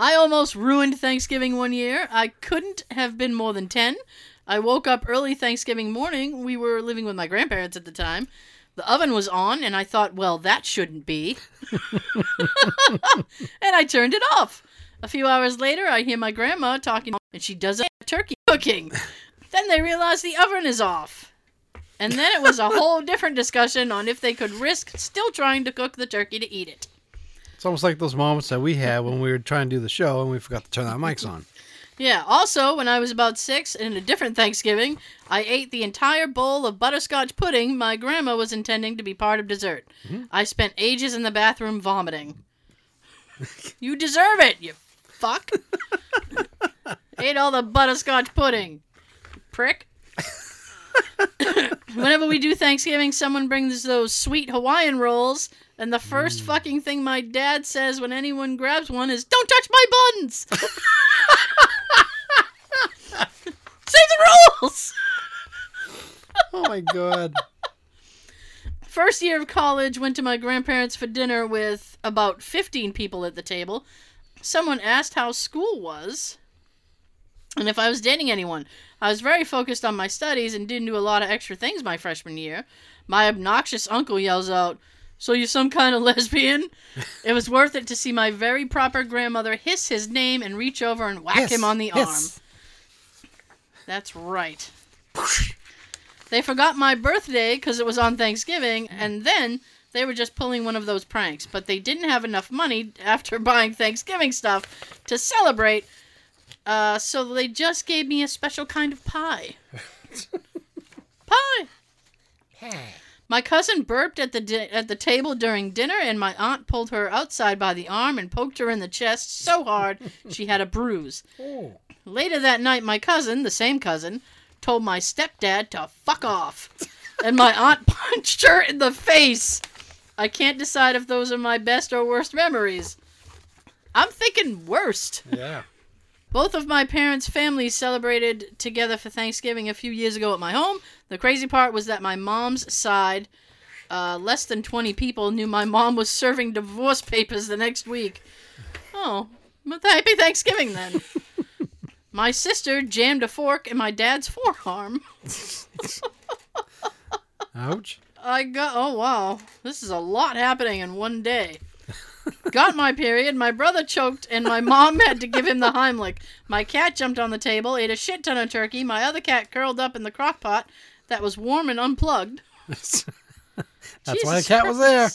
I almost ruined Thanksgiving one year. I couldn't have been more than 10. I woke up early Thanksgiving morning. We were living with my grandparents at the time. The oven was on, and I thought, well, that shouldn't be. and I turned it off. A few hours later, I hear my grandma talking, and she doesn't have turkey cooking. then they realize the oven is off. And then it was a whole different discussion on if they could risk still trying to cook the turkey to eat it. It's almost like those moments that we had when we were trying to do the show and we forgot to turn our mics on. Yeah, also, when I was about six, in a different Thanksgiving, I ate the entire bowl of butterscotch pudding my grandma was intending to be part of dessert. Mm-hmm. I spent ages in the bathroom vomiting. you deserve it, you fuck. Ate all the butterscotch pudding. Prick. Whenever we do Thanksgiving, someone brings those sweet Hawaiian rolls, and the first mm. fucking thing my dad says when anyone grabs one is, Don't touch my buns! Save the rules! Oh my god. First year of college, went to my grandparents for dinner with about 15 people at the table. Someone asked how school was and if I was dating anyone. I was very focused on my studies and didn't do a lot of extra things my freshman year. My obnoxious uncle yells out, So you're some kind of lesbian? it was worth it to see my very proper grandmother hiss his name and reach over and whack Hiss, him on the hiss. arm. That's right. They forgot my birthday because it was on Thanksgiving, and then they were just pulling one of those pranks. But they didn't have enough money after buying Thanksgiving stuff to celebrate, uh, so they just gave me a special kind of pie. pie. Pie. My cousin burped at the di- at the table during dinner, and my aunt pulled her outside by the arm and poked her in the chest so hard she had a bruise. Oh. Later that night, my cousin, the same cousin, told my stepdad to fuck off. And my aunt punched her in the face. I can't decide if those are my best or worst memories. I'm thinking worst. Yeah. Both of my parents' families celebrated together for Thanksgiving a few years ago at my home. The crazy part was that my mom's side, uh, less than 20 people, knew my mom was serving divorce papers the next week. Oh, but happy Thanksgiving then. my sister jammed a fork in my dad's forearm. Ouch. I got. Oh, wow. This is a lot happening in one day. Got my period. My brother choked, and my mom had to give him the Heimlich. My cat jumped on the table, ate a shit ton of turkey. My other cat curled up in the crock pot that was warm and unplugged. That's why the Jesus cat was there.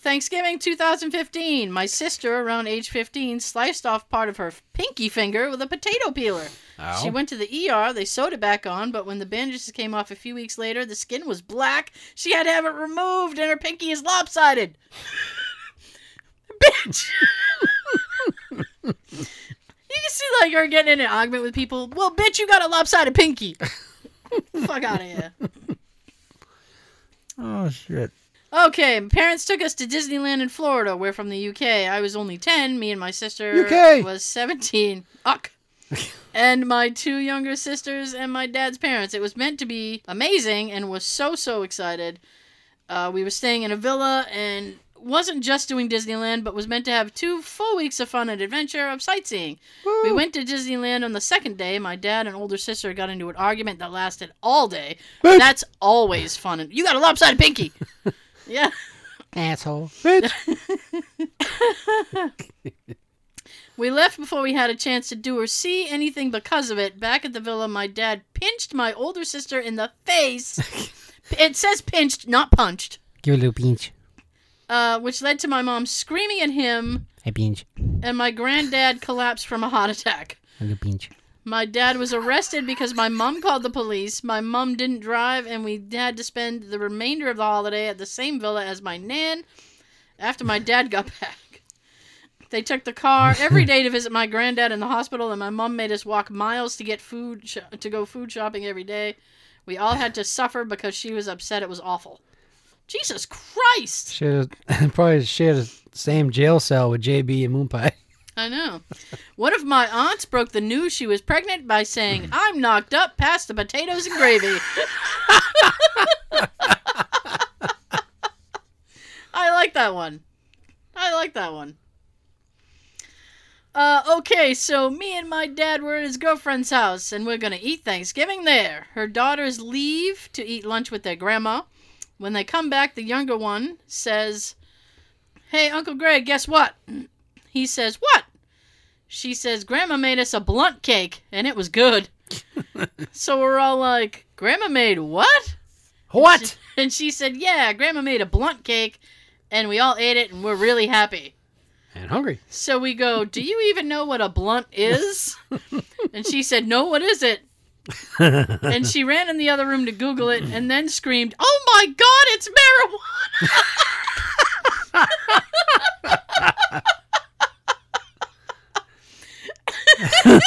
Thanksgiving 2015. My sister, around age 15, sliced off part of her pinky finger with a potato peeler. Ow. She went to the ER. They sewed it back on, but when the bandages came off a few weeks later, the skin was black. She had to have it removed, and her pinky is lopsided. Bitch! you can see like her getting in an argument with people. Well, bitch, you got a lopsided pinky. Fuck out of here. Oh shit. Okay, parents took us to Disneyland in Florida. We're from the UK. I was only 10. Me and my sister UK. was 17. Uck. and my two younger sisters and my dad's parents. It was meant to be amazing and was so, so excited. Uh, we were staying in a villa and wasn't just doing Disneyland, but was meant to have two full weeks of fun and adventure of sightseeing. We went to Disneyland on the second day. My dad and older sister got into an argument that lasted all day. Bitch. That's always fun. And you got a lopsided pinky. yeah. Asshole. Bitch. We left before we had a chance to do or see anything because of it. Back at the villa, my dad pinched my older sister in the face. it says pinched, not punched. Give a little pinch. Uh, which led to my mom screaming at him, A pinch. and my granddad collapsed from a heart attack. Little pinch. My dad was arrested because my mom called the police. My mom didn't drive, and we had to spend the remainder of the holiday at the same villa as my nan after my dad got back. They took the car every day to visit my granddad in the hospital, and my mom made us walk miles to get food sh- to go food shopping every day. We all had to suffer because she was upset. It was awful. Jesus Christ! Should have probably shared the same jail cell with JB and Moon Pie. I know. One of my aunts broke the news she was pregnant by saying, I'm knocked up past the potatoes and gravy. I like that one. I like that one. Uh, okay, so me and my dad were at his girlfriend's house, and we're gonna eat Thanksgiving there. Her daughters leave to eat lunch with their grandma. When they come back, the younger one says, Hey, Uncle Greg, guess what? He says, What? She says, Grandma made us a blunt cake, and it was good. so we're all like, Grandma made what? What? And she said, Yeah, Grandma made a blunt cake, and we all ate it, and we're really happy. And hungry. So we go, Do you even know what a blunt is? and she said, No, what is it? And she ran in the other room to Google it and then screamed, Oh my God, it's marijuana!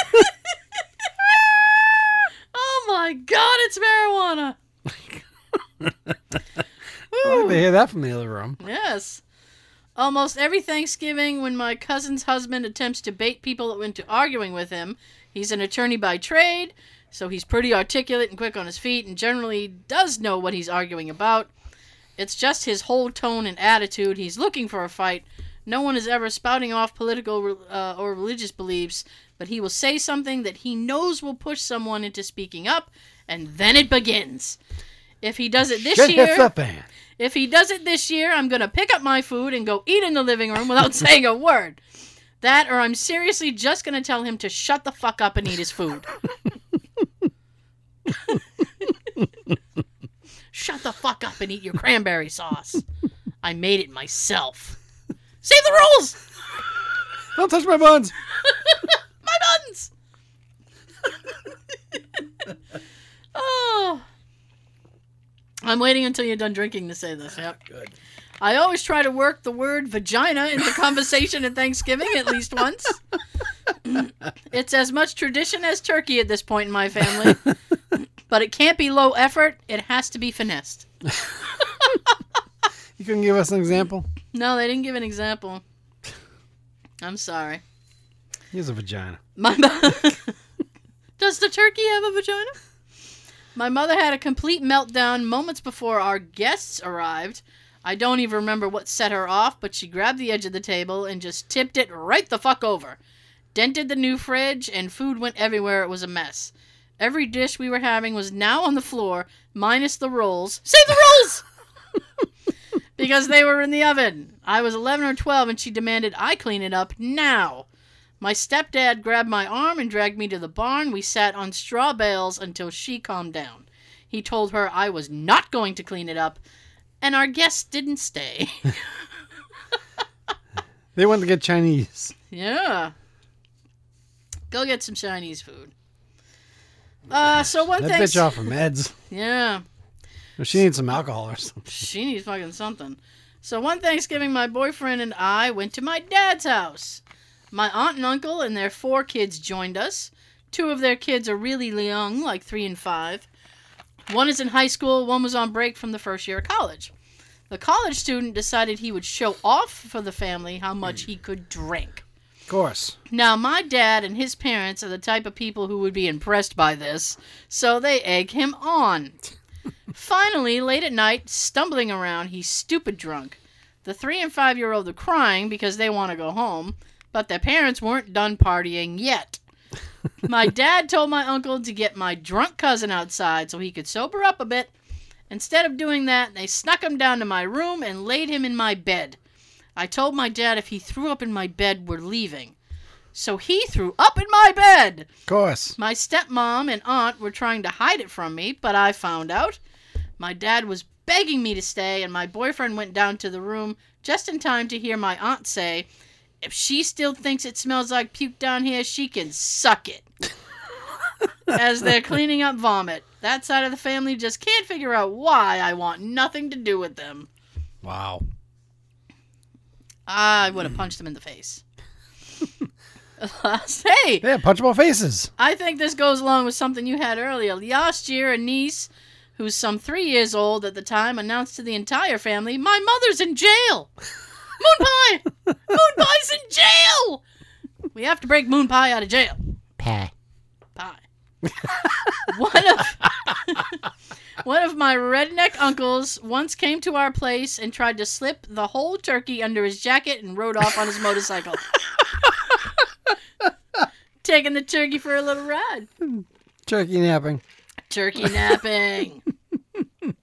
oh my God, it's marijuana! I to hear that from the other room. Yes. Almost every Thanksgiving, when my cousin's husband attempts to bait people into arguing with him, he's an attorney by trade, so he's pretty articulate and quick on his feet and generally does know what he's arguing about. It's just his whole tone and attitude. He's looking for a fight. No one is ever spouting off political uh, or religious beliefs, but he will say something that he knows will push someone into speaking up, and then it begins. If he does it this Shit year, the if he does it this year, I'm going to pick up my food and go eat in the living room without saying a word. That, or I'm seriously just going to tell him to shut the fuck up and eat his food. shut the fuck up and eat your cranberry sauce. I made it myself. Save the rules! Don't touch my buns. My buns! oh. I'm waiting until you're done drinking to say this. Yep. Good. I always try to work the word vagina into conversation at Thanksgiving at least once. it's as much tradition as turkey at this point in my family. But it can't be low effort, it has to be finessed. You couldn't give us an example? No, they didn't give an example. I'm sorry. Here's a vagina. My mo- Does the turkey have a vagina? My mother had a complete meltdown moments before our guests arrived. I don't even remember what set her off, but she grabbed the edge of the table and just tipped it right the fuck over. Dented the new fridge, and food went everywhere. It was a mess. Every dish we were having was now on the floor, minus the rolls. Save the rolls! because they were in the oven. I was 11 or 12, and she demanded I clean it up now. My stepdad grabbed my arm and dragged me to the barn. We sat on straw bales until she calmed down. He told her I was not going to clean it up, and our guests didn't stay. They went to get Chinese. yeah. Go get some Chinese food. Uh, so one That thing. bitch off her meds. Yeah. She needs some alcohol or something. She needs fucking something. So one Thanksgiving, my boyfriend and I went to my dad's house. My aunt and uncle and their four kids joined us. Two of their kids are really young, like three and five. One is in high school, one was on break from the first year of college. The college student decided he would show off for the family how much he could drink. Course. Now, my dad and his parents are the type of people who would be impressed by this, so they egg him on. Finally, late at night, stumbling around, he's stupid drunk. The three and five year old are crying because they want to go home, but their parents weren't done partying yet. my dad told my uncle to get my drunk cousin outside so he could sober up a bit. Instead of doing that, they snuck him down to my room and laid him in my bed. I told my dad if he threw up in my bed, we're leaving. So he threw up in my bed. Of course. My stepmom and aunt were trying to hide it from me, but I found out. My dad was begging me to stay, and my boyfriend went down to the room just in time to hear my aunt say, If she still thinks it smells like puke down here, she can suck it. As they're cleaning up vomit. That side of the family just can't figure out why I want nothing to do with them. Wow. I would have punched him in the face. Last Hey, Yeah, punchable faces. I think this goes along with something you had earlier. Last year, a niece, who's some three years old at the time, announced to the entire family, My mother's in jail! Moon Pie! Moon Pie's in jail! We have to break Moon Pie out of jail. Pie. Pie. one of one of my redneck uncles once came to our place and tried to slip the whole turkey under his jacket and rode off on his motorcycle. Taking the turkey for a little ride. Turkey napping. Turkey napping.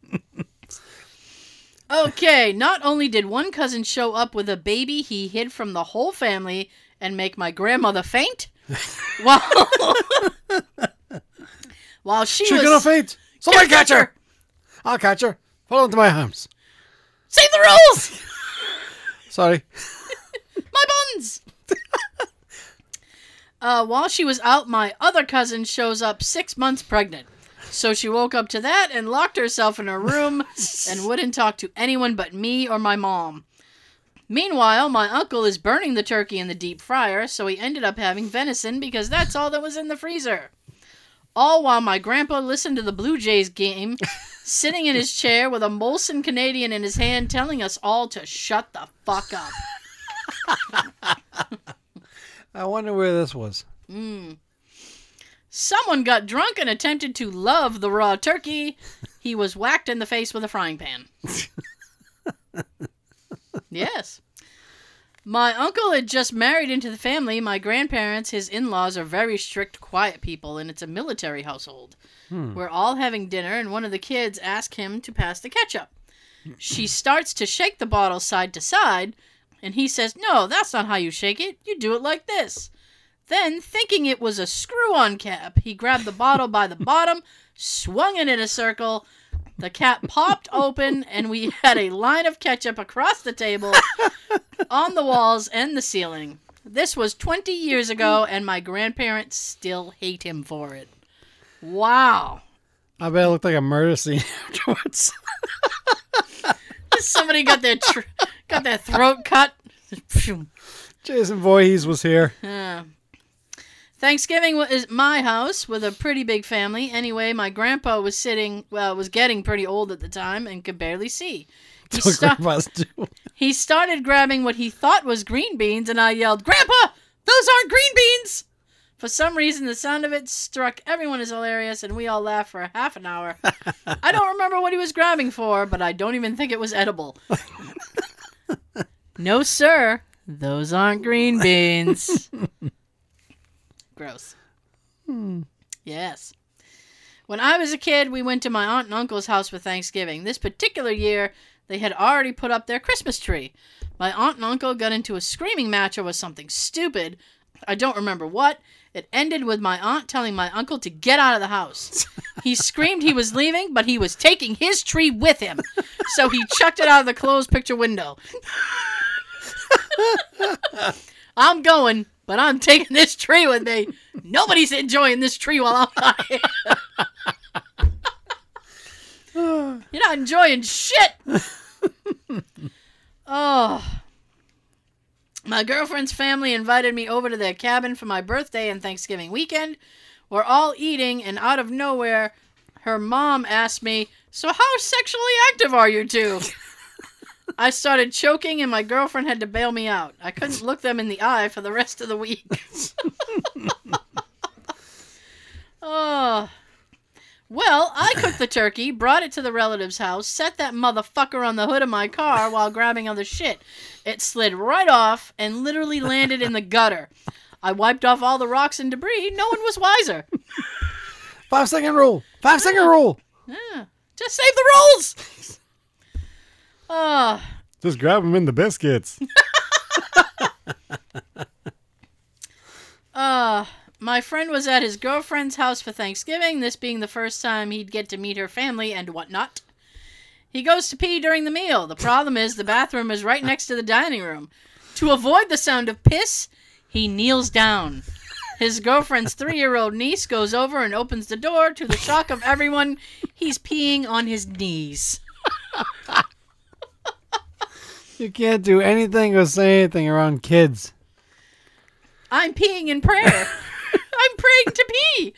okay, not only did one cousin show up with a baby he hid from the whole family and make my grandmother faint, while, while she She's was gonna faint. Somebody Catch catch her. I'll catch her. Fall into my arms. Save the rules! Sorry. My buns! uh, while she was out, my other cousin shows up six months pregnant. So she woke up to that and locked herself in her room and wouldn't talk to anyone but me or my mom. Meanwhile, my uncle is burning the turkey in the deep fryer, so he ended up having venison because that's all that was in the freezer. All while my grandpa listened to the Blue Jays game, sitting in his chair with a Molson Canadian in his hand, telling us all to shut the fuck up. I wonder where this was. Hmm. Someone got drunk and attempted to love the raw turkey. He was whacked in the face with a frying pan. yes. My uncle had just married into the family. My grandparents, his in laws, are very strict, quiet people, and it's a military household. Hmm. We're all having dinner, and one of the kids asks him to pass the ketchup. She starts to shake the bottle side to side, and he says, No, that's not how you shake it. You do it like this. Then, thinking it was a screw on cap, he grabbed the bottle by the bottom, swung it in a circle. The cap popped open, and we had a line of ketchup across the table, on the walls, and the ceiling. This was 20 years ago, and my grandparents still hate him for it. Wow. I bet it looked like a murder scene afterwards. Somebody got their tr- got their throat cut. Jason Voorhees was here. Yeah. Thanksgiving was my house with a pretty big family. Anyway, my grandpa was sitting, well, was getting pretty old at the time and could barely see. He, sta- he started grabbing what he thought was green beans, and I yelled, Grandpa, those aren't green beans! For some reason, the sound of it struck everyone as hilarious, and we all laughed for a half an hour. I don't remember what he was grabbing for, but I don't even think it was edible. no, sir. Those aren't green beans. Gross. Hmm. Yes. When I was a kid, we went to my aunt and uncle's house for Thanksgiving. This particular year, they had already put up their Christmas tree. My aunt and uncle got into a screaming match over something stupid. I don't remember what. It ended with my aunt telling my uncle to get out of the house. He screamed he was leaving, but he was taking his tree with him. So he chucked it out of the closed picture window. I'm going, but I'm taking this tree with me. Nobody's enjoying this tree while I'm not here. You're not enjoying shit. oh. My girlfriend's family invited me over to their cabin for my birthday and Thanksgiving weekend. We're all eating, and out of nowhere, her mom asked me, So, how sexually active are you two? I started choking, and my girlfriend had to bail me out. I couldn't look them in the eye for the rest of the week. oh. Well, I cooked the turkey, brought it to the relative's house, set that motherfucker on the hood of my car while grabbing other shit. It slid right off and literally landed in the gutter. I wiped off all the rocks and debris. No one was wiser. Five second rule. Five second rule. Yeah. Just save the rolls. Oh, Just grab them in the biscuits. uh, my friend was at his girlfriend's house for Thanksgiving, this being the first time he'd get to meet her family and whatnot. He goes to pee during the meal. The problem is the bathroom is right next to the dining room. To avoid the sound of piss, he kneels down. His girlfriend's three year old niece goes over and opens the door. To the shock of everyone, he's peeing on his knees. You can't do anything or say anything around kids. I'm peeing in prayer. I'm praying to pee.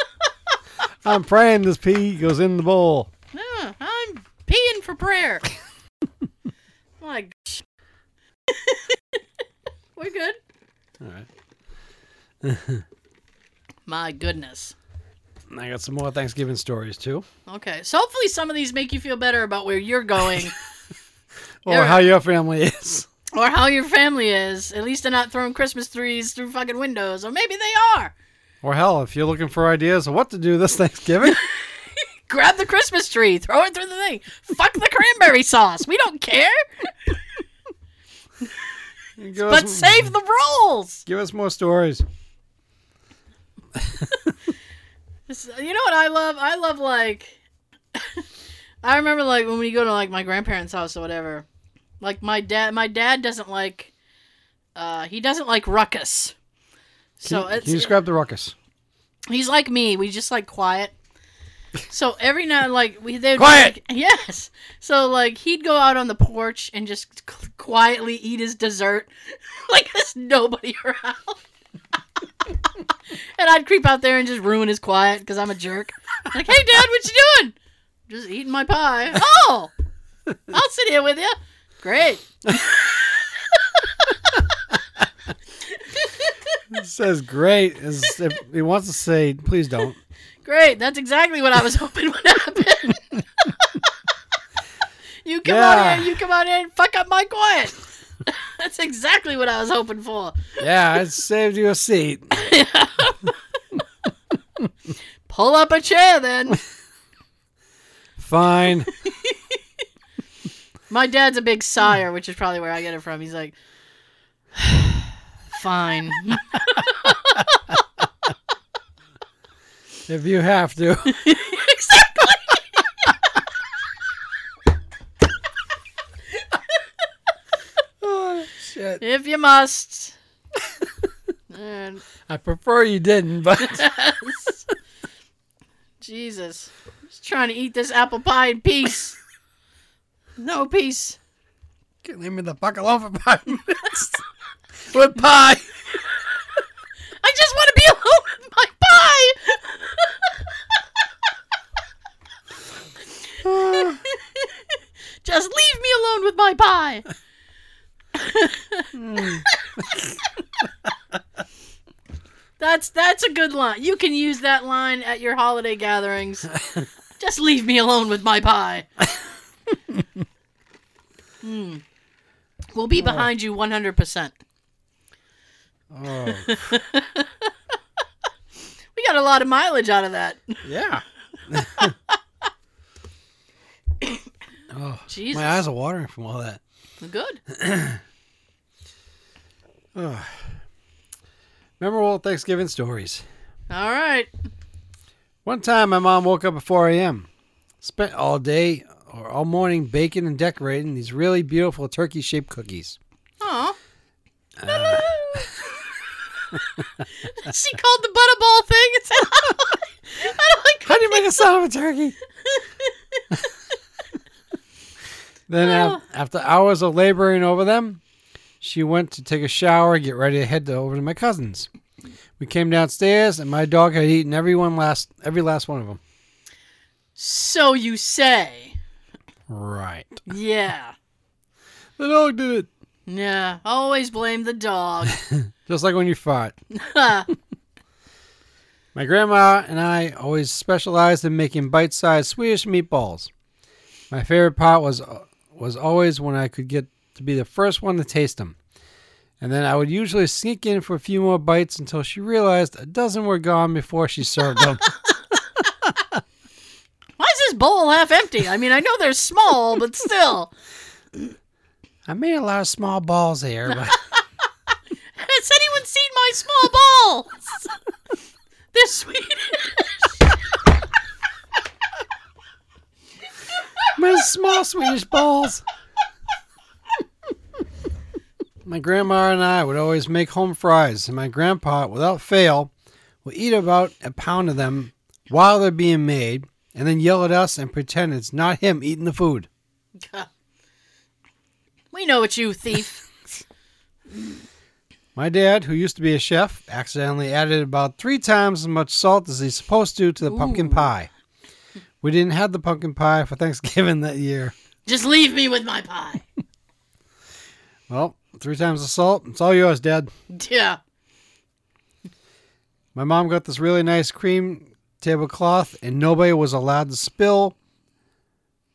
I'm praying this pee goes in the bowl. Yeah, I'm peeing for prayer. My gosh. We're good. All right. My goodness. I got some more Thanksgiving stories too. Okay, so hopefully some of these make you feel better about where you're going Or how your family is. or how your family is. At least they're not throwing Christmas trees through fucking windows, or maybe they are. Or hell, if you're looking for ideas of what to do this Thanksgiving, Grab the Christmas tree, throw it through the thing. Fuck the cranberry sauce. We don't care. But us, save the rolls. give us more stories. You know what I love? I love like I remember like when we go to like my grandparents' house or whatever. Like my dad my dad doesn't like uh he doesn't like ruckus. So can, it's can you describe the ruckus? he's like me. We just like quiet. So every now like we they'd Quiet! like- yes. So like he'd go out on the porch and just c- quietly eat his dessert like there's nobody around. and I'd creep out there and just ruin his quiet because I'm a jerk. Like, hey, Dad, what you doing? Just eating my pie. Oh, I'll sit here with you. Great. It says great. As if he wants to say, please don't. Great. That's exactly what I was hoping would happen. you come Yeah. out here, you come out here and fuck up my quiet. That's exactly what I was hoping for. Yeah, I saved you a seat. Pull up a chair then. Fine. My dad's a big sire, which is probably where I get it from. He's like, fine. If you have to. exactly. oh, shit. If you must. And I prefer you didn't, but Jesus. Just trying to eat this apple pie in peace. No peace. leave me the fuck alone for five minutes. With pie. I just want to be alone with my pie. just leave me alone with my pie. that's that's a good line. You can use that line at your holiday gatherings. just leave me alone with my pie. Hmm. We'll be behind you 100%. Oh, We got a lot of mileage out of that. yeah. oh, Jesus. my eyes are watering from all that. Good. Oh. Memorable Thanksgiving stories. All right. One time, my mom woke up at 4 a.m. Spent all day all morning baking and decorating these really beautiful turkey-shaped cookies. Oh. she called the butterball thing and said, I don't like, I don't like How do you make a a turkey? then, af- after hours of laboring over them, she went to take a shower and get ready to head to, over to my cousin's. We came downstairs, and my dog had eaten everyone last, every last one of them. So you say. Right. Yeah. The dog did it. Yeah. Always blame the dog. Just like when you fart. My grandma and I always specialized in making bite-sized Swedish meatballs. My favorite part was was always when I could get to be the first one to taste them. And then I would usually sneak in for a few more bites until she realized a dozen were gone before she served them. Why is this bowl half empty? I mean, I know they're small, but still. I made a lot of small balls here, but Has anyone seen my small balls? They're Swedish. my small Swedish balls. My grandma and I would always make home fries, and my grandpa, without fail, would eat about a pound of them while they're being made, and then yell at us and pretend it's not him eating the food. We know it's you, thief. My dad, who used to be a chef, accidentally added about three times as much salt as he's supposed to to the pumpkin pie. We didn't have the pumpkin pie for Thanksgiving that year. Just leave me with my pie. Well, three times the salt. It's all yours, Dad. Yeah. My mom got this really nice cream tablecloth, and nobody was allowed to spill.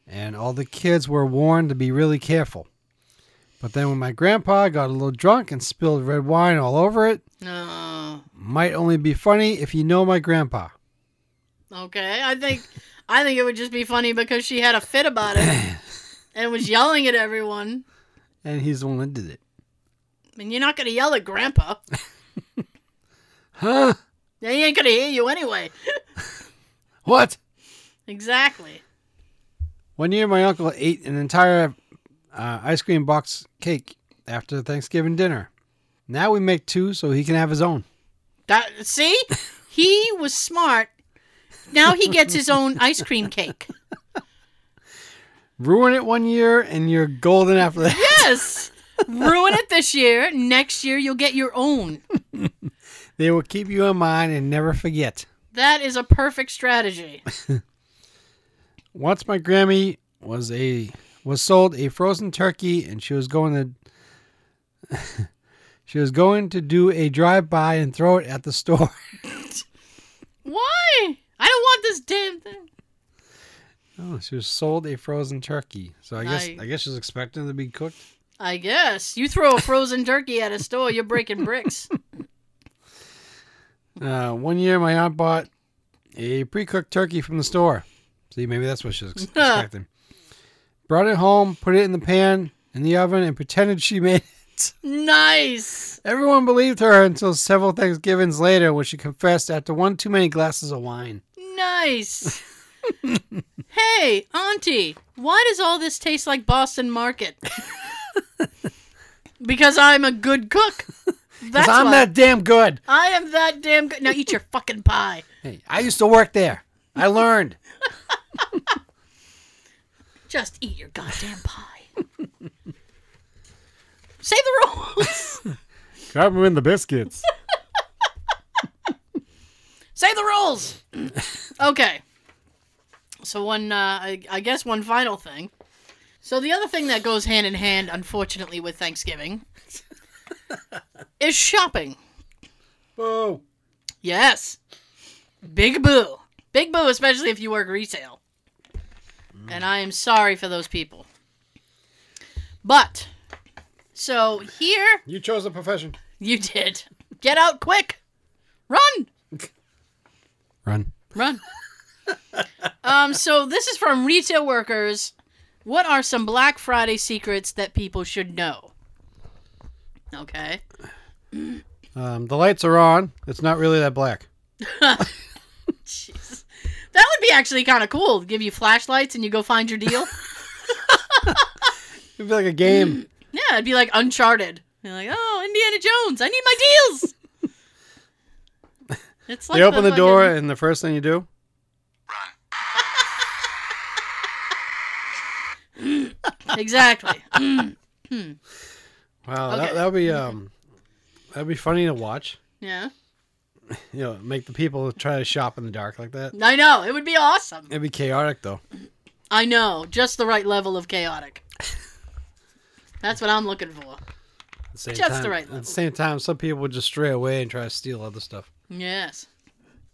And all the kids were warned to be really careful. But then when my grandpa got a little drunk and spilled red wine all over it, No. might only be funny if you know my grandpa. Okay. I think I think it would just be funny because she had a fit about it and was yelling at everyone. And he's the one that did it. I mean, you're not gonna yell at Grandpa. Huh? He ain't gonna hear you anyway. What? Exactly. One year, my uncle ate an entire uh, ice cream box cake after Thanksgiving dinner. Now we make two so he can have his own. That see, he was smart. Now he gets his own ice cream cake. Ruin it one year and you're golden after that. Yes. Ruin it this year. Next year you'll get your own. They will keep you in mind and never forget. That is a perfect strategy. Once my Grammy was a was sold a frozen turkey and she was going to she was going to do a drive by and throw it at the store. Why? I don't want this damn thing. Oh, she was sold a frozen turkey. So I guess. I guess she's expecting it to be cooked. I guess you throw a frozen turkey at a store, you're breaking bricks. Uh, one year, my aunt bought a pre-cooked turkey from the store. See, maybe that's what she was expecting. Brought it home, put it in the pan in the oven, and pretended she made it. Nice. Everyone believed her until several Thanksgivings later, when she confessed after one too many glasses of wine. Nice. hey, Auntie, why does all this taste like Boston Market? because I'm a good cook. That's 'Cause I'm why. that damn good. I am that damn good. Now eat your fucking pie. Hey, I used to work there. I learned. Just eat your goddamn pie. Say the rules. Grab them in the biscuits. Say the rules. okay. So one, uh, I, I guess one final thing. So the other thing that goes hand in hand, unfortunately, with Thanksgiving, is shopping. Boo. Yes. Big boo. Big boo, especially if you work retail. And I am sorry for those people. But, so here You chose a profession. you did. Get out quick. Run. Run. Run. um, so this is from retail workers. What are some Black Friday secrets that people should know? Okay. Um, the lights are on. It's not really that black. Jesus. That would be actually kind of cool. Give you flashlights and you go find your deal. It'd be like a game. yeah, it'd be like Uncharted. You're like, oh, Indiana Jones, I need my deals. It's like they open the, fucking- door, and the first thing you do, Exactly. wow, Okay. that that would be um, that'd be funny to watch. yeah. You know, make the people try to shop in the dark like that. I know. It would be awesome. It'd be chaotic though. I know. Just the right level of chaotic. That's what I'm looking for. At the same Just time, the right At the same time, some people would just stray away and try to steal other stuff. Yes.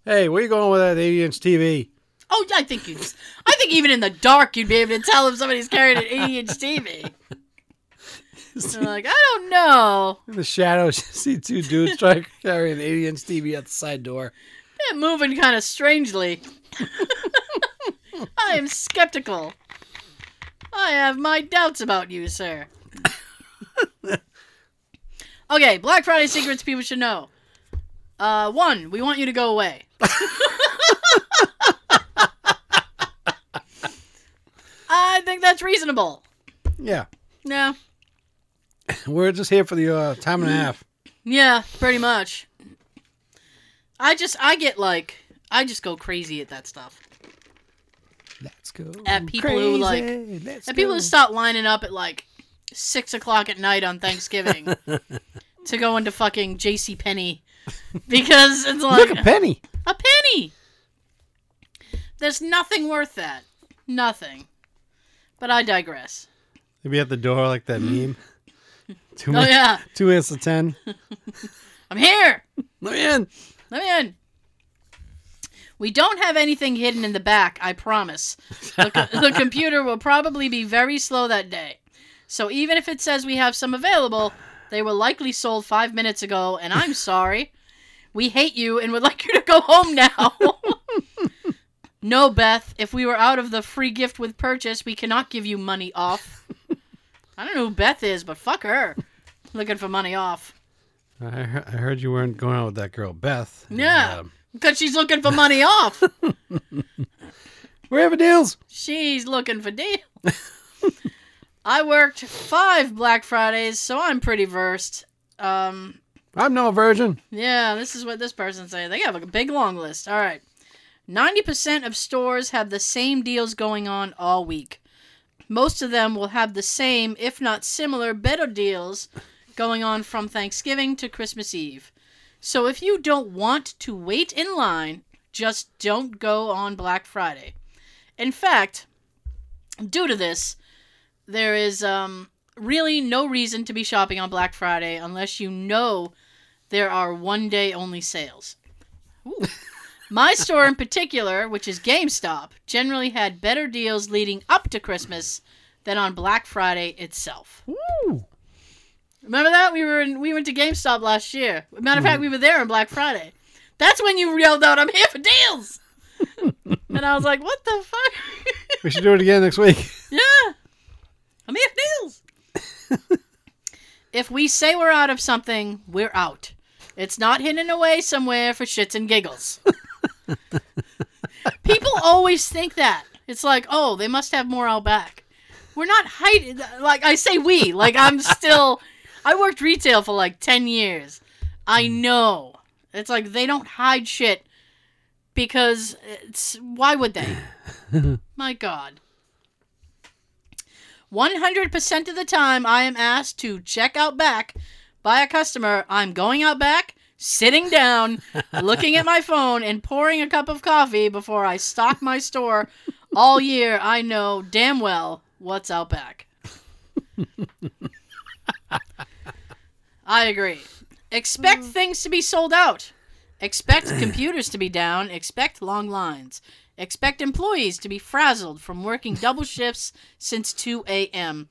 Hey, where you going with that 80 inch TV? Oh, I think you. I think even in the dark, you'd be able to tell if somebody's carrying an 80 inch TV. They're like, I don't know. In the shadows, you see two dudes trying to carry an 80 inch TV at the side door. They're moving kind of strangely. I am skeptical. I have my doubts about you, sir. okay, Black Friday secrets people should know. Uh, one, we want you to go away. I think that's reasonable. Yeah. Yeah, We're just here for the uh, time and a half. yeah, pretty much. I just, I get like, I just go crazy at that stuff. Let's go. At people who, like- Let's And people go. who start lining up at like six o'clock at night on Thanksgiving to go into fucking J.C. Penney because it's like Look at Penny. a penny. There's nothing worth that. Nothing. But I digress. Maybe at the door like that meme. Two, Oh minutes, yeah, two minutes to ten. I'm here. Let me in. Let me in. We don't have anything hidden in the back, I promise. The, co- the computer will probably be very slow that day. So even if it says we have some available, they were likely sold five minutes ago, and I'm sorry. We hate you and would like you to go home now. no, Beth, if we were out of the free gift with purchase, we cannot give you money off. I don't know who Beth is, but fuck her. Looking for money off. I, he- I heard you weren't going out with that girl Beth. Yeah. um, Because she's looking for money off. we have deals. She's looking for deals. I worked five Black Fridays, so I'm pretty versed. Um, I'm no virgin. yeah, this is what this person's saying. They have a big long list. All right. 90% of stores have the same deals going on all week. Most of them will have the same, if not similar, better deals going on from Thanksgiving to Christmas Eve. So if you don't want to wait in line, just don't go on Black Friday. In fact, due to this, there is um, really no reason to be shopping on Black Friday unless you know there are one day only sales. Ooh. My store in particular, which is GameStop, generally had better deals leading up to Christmas than on Black Friday itself. Woo. Remember that we were in, we went to GameStop last year. Matter of fact, we were there on Black Friday. That's when you yelled out, "I'm here for deals," and I was like, "What the fuck?" We should do it again next week. Yeah. I'm here for deals. if we say we're out of something, we're out. It's not hidden away somewhere for shits and giggles. People always think that. It's like, oh, they must have more out back. We're not hiding. Like, I say we. Like, I'm still. I worked retail for like 10 years. I hmm. know. It's like they don't hide shit because it's. Why would they? My God. 100% of the time I am asked to check out back by a customer, I'm going out back, sitting down, looking at my phone, and pouring a cup of coffee before I stock my store all year. I know damn well what's out back. I agree. Expect things to be sold out. Expect computers to be down. Expect long lines. Expect employees to be frazzled from working double shifts since 2 a.m.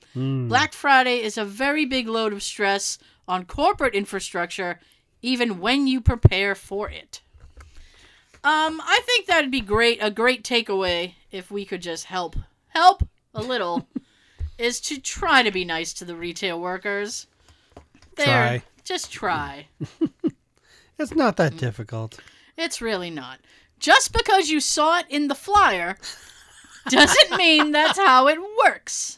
Black Friday is a very big load of stress on corporate infrastructure, even when you prepare for it. Um, I think that'd be great. A great takeaway if we could just help, help a little, is to try to be nice to the retail workers. There, Try. just try. It's not that difficult. It's really not. Just because you saw it in the flyer doesn't mean that's how it works.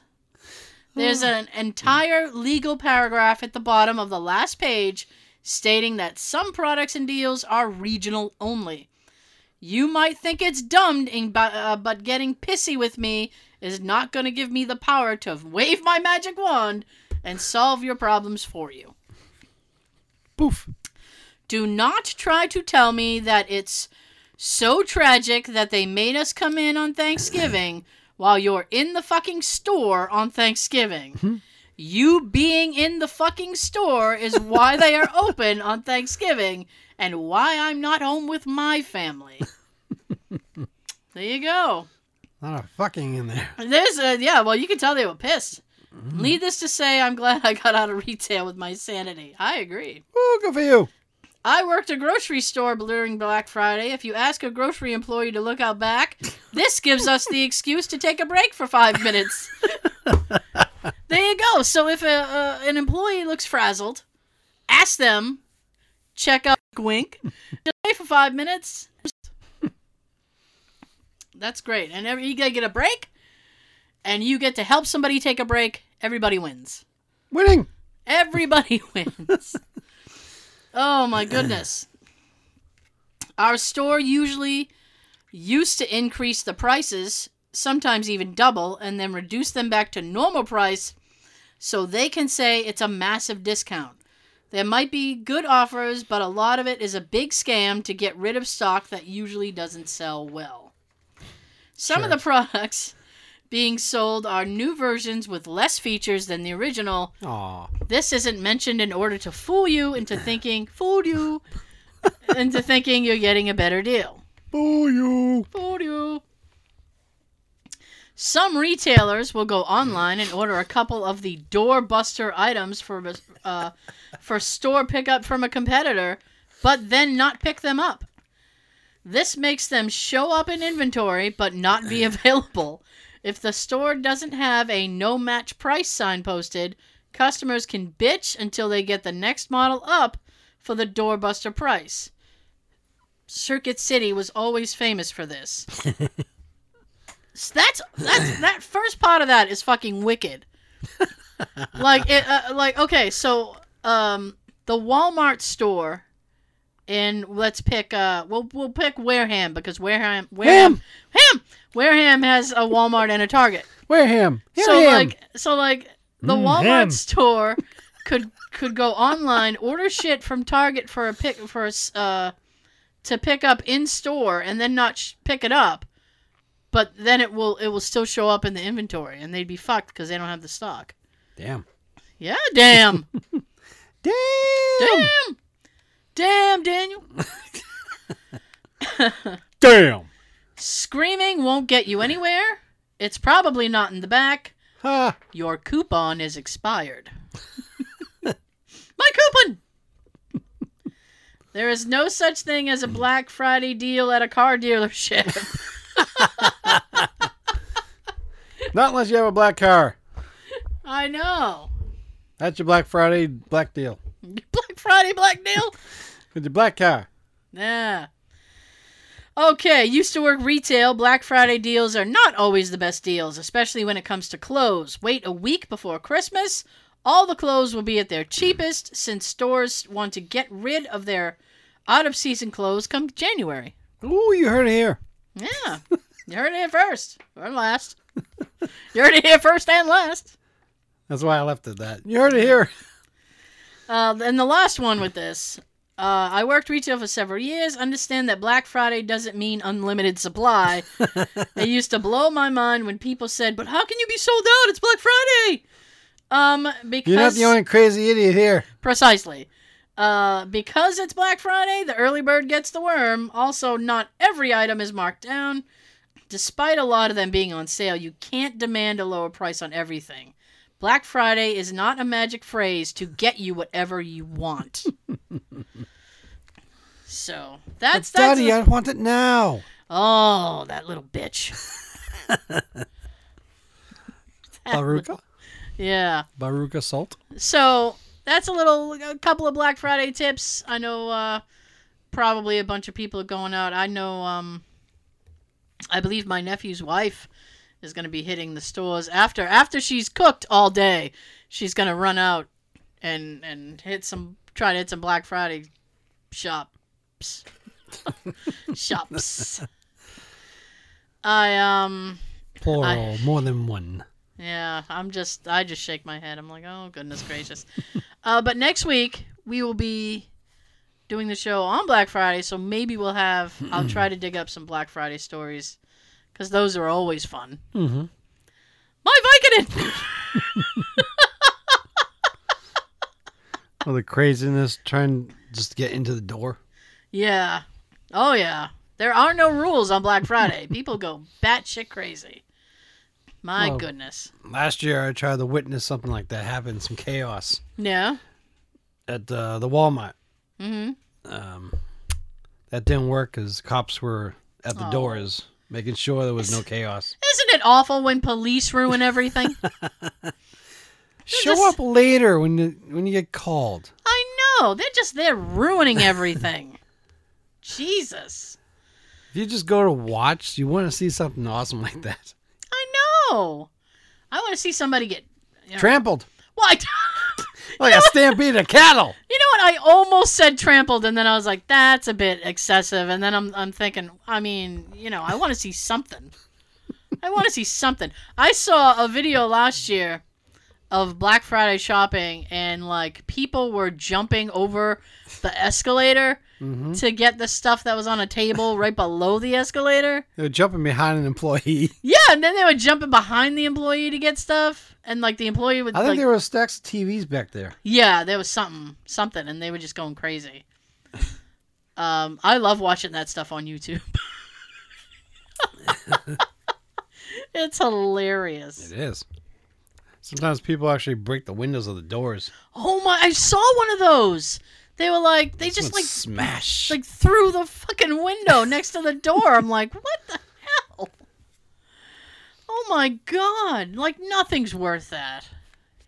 There's an entire legal paragraph at the bottom of the last page stating that some products and deals are regional only. You might think it's dumb, uh, but getting pissy with me is not going to give me the power to wave my magic wand and solve your problems for you. Poof. Do not try to tell me that it's so tragic that they made us come in on Thanksgiving while you're in the fucking store on Thanksgiving. Hmm. You being in the fucking store is why they are open on Thanksgiving and why I'm not home with my family. there you go. A lot of fucking in there. There's a yeah. Well, you can tell they were pissed. Needless to say, I'm glad I got out of retail with my sanity. I agree. Woo, good for you. I worked a grocery store during Black Friday. If you ask a grocery employee to look out back, this gives us the excuse to take a break for five minutes. there you go. So if a, a, an employee looks frazzled, ask them, check out wink, wait for five minutes. That's great. And every, you gotta get a break, and you get to help somebody take a break. Everybody wins. Winning. Everybody wins. oh my goodness. Our store usually used to increase the prices, sometimes even double, and then reduce them back to normal price so they can say it's a massive discount. There might be good offers, but a lot of it is a big scam to get rid of stock that usually doesn't sell well. Some of the products being sold are new versions with less features than the original, Aw. this isn't mentioned in order to fool you into thinking fooled you into thinking you're getting a better deal. Boo you. Fooled you. Some retailers will go online and order a couple of the doorbuster items for uh, for store pickup from a competitor, but then not pick them up. This makes them show up in inventory but not be available. If the store doesn't have a no match price sign posted, customers can bitch until they get the next model up for the doorbuster price. Circuit City was always famous for this. So that's that's that first part of that is fucking wicked. like it, uh, like okay, so um, the Walmart store in let's pick uh, we'll we'll pick Wareham because Wareham Wareham Ham Wareham has a Walmart and a Target. Wareham. Here so like so like the Mm, Walmart ham. store could could go online, order shit from Target for a pick for a s uh to pick up in store and then not sh- pick it up. But then it will it will still show up in the inventory and they'd be fucked because they don't have the stock. Damn. Yeah, damn. Damn. damn. Damn, Daniel. Damn. Screaming won't get you anywhere. It's probably not in the back. Ha. Your coupon is expired. My coupon! There is no such thing as a Black Friday deal at a car dealership. Not unless you have a black car. I know. That's your Black Friday black deal. Friday black deal? With your black car. Yeah. Okay, used to work retail. Black Friday deals are not always the best deals, especially when it comes to clothes. Wait a week before Christmas. All the clothes will be at their cheapest since stores want to get rid of their out of season clothes come January. Ooh, you heard it here. Yeah. You heard it here first or last. You heard it here first and last. That's why I left it that. You heard it here. Uh, and the last one with this. Uh, I worked retail for several years. Understand that Black Friday doesn't mean unlimited supply. it used to blow my mind when people said, "But how can you be sold out? It's Black Friday." Um, because You're not the only crazy idiot here. precisely. Uh, because it's Black Friday, the early bird gets the worm. Also, not every item is marked down. Despite a lot of them being on sale, you can't demand a lower price on everything. Black Friday is not a magic phrase to get you whatever you want. so that's But that's Daddy, I want it now. oh that little bitch. Veruca? Yeah. Veruca Salt? So that's a little, a couple of Black Friday tips. I know uh, probably a bunch of people are going out. I know, um, I believe my nephew's wife is going to be hitting the stores after after she's cooked all day. She's going to run out and and hit some try to hit some Black Friday shops. shops. I um Plural, I- more than one. yeah, I'm just I just shake my head. I'm like, oh goodness gracious. uh, but next week we will be doing the show on Black Friday, so maybe we'll have. I'll try to dig up some Black Friday stories because those are always fun. Mm-hmm. My Vicodin. All the craziness trying just to get into the door. Yeah. Oh yeah. There are no rules on Black Friday. People go batshit crazy. My Well- goodness. Last year, I tried to witness something like that happen, some chaos Yeah. at uh, the Walmart. Mm-hmm. Um, that didn't work because cops were at the Oh. doors making sure there was no chaos. Isn't it awful when police ruin everything? Show just- up later when you when you get called. I know. They're just there ruining everything. Jesus. If you just go to watch, you want to see something awesome like that. I know. I want to see somebody get you know, Trampled What? Oh, like a stampede of cattle. You know what? I almost said trampled, and then I was like, "That's a bit excessive." And then I'm, I'm thinking, I mean, you know, I want to see something. I want to see something. I saw a video last year of Black Friday shopping, and like people were jumping over the escalator Mm-hmm. to get the stuff that was on a table right below the escalator. They were jumping behind an employee. Yeah, and then they were jumping behind the employee to get stuff, and like the employee would I think like, there were stacks of TVs back there. Yeah, there was something, something, and they were just going crazy. Um, I love watching that stuff on YouTube. it's hilarious. It is. Sometimes people actually break the windows of the doors. Oh my! I saw one of those. They were like, they just like smash. like through the fucking window next to the door. I'm like, what the hell? Oh my god! Like nothing's worth that.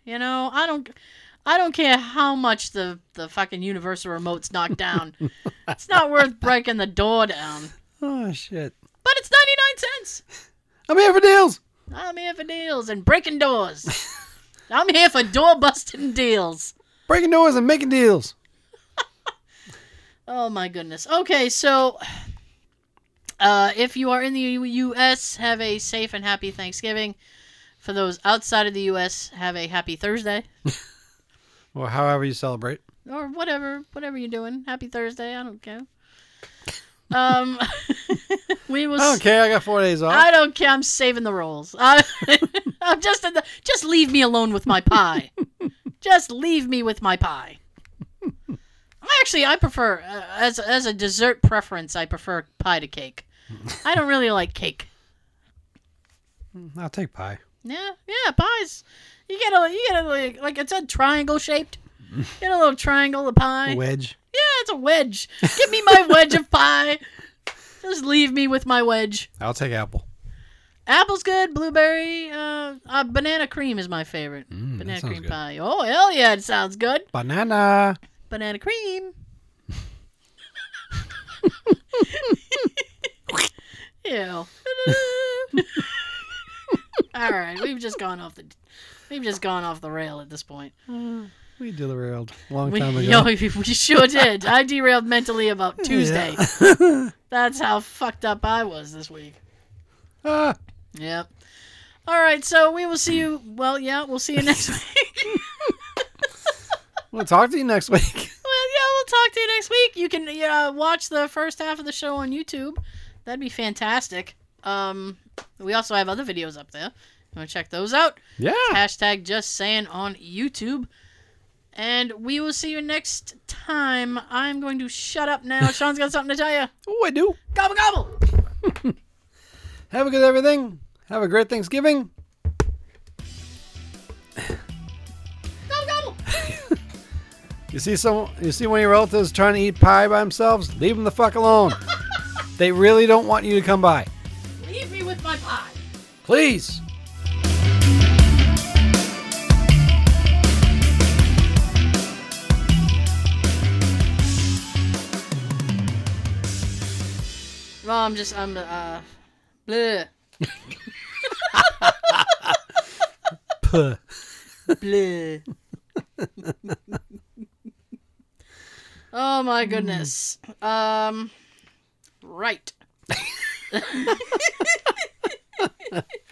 You know, I don't, I don't care how much the the fucking universal remote's knocked down. it's not worth breaking the door down. oh shit! But it's ninety nine cents. I'm here for deals. I'm here for deals and breaking doors. I'm here for door busting deals. Breaking doors and making deals. Oh my goodness. Okay, so uh, if you are in the U.S., have a safe and happy Thanksgiving. For those outside of the U.S., have a happy Thursday Or however you celebrate. or whatever, whatever you're doing. Happy Thursday. I don't care. Um, we will. I don't care. I got four days off. I don't care. I'm saving the rolls. I, I'm just in the. Just leave me alone with my pie. just leave me with my pie. Actually I prefer uh, as as a dessert preference. I prefer pie to cake. I don't really like cake. I'll take pie. Yeah, yeah, pies. You get a you get a like, like it's a triangle shaped. Get a little triangle of pie. Wedge. Yeah, it's a wedge. Give me my wedge of pie. Just leave me with my wedge. I'll take apple. Apple's good. Blueberry, uh, uh banana cream is my favorite. Mm, banana cream good. pie. Oh hell yeah, it sounds good. Banana. Banana cream. Ew. All right, we've just gone off the, we've just gone off the rail at this point. We derailed a long We, time ago. yo, we sure did. I derailed mentally about Tuesday. That's how fucked up I was this week. Ah, Yep. All right, so we will see you. Well, yeah, we'll see you next week. We'll talk to you next week. Well, yeah, we'll talk to you next week. You can uh, watch the first half of the show on YouTube. That'd be fantastic. Um, we also have other videos up there. You want to check those out? Yeah. Hashtag just saying on YouTube. And we will see you next time. I'm going to shut up now. Sean's got something to tell you. Oh, I do. Gobble gobble. Have a good everything. Have a great Thanksgiving. You see some. You see one of your relatives trying to eat pie by themselves. Leave them the fuck alone. they really don't want you to come by. Leave me with my pie. Please. Well, I'm just I'm uh, bleh. Puh. Bleh. oh my goodness. Um right.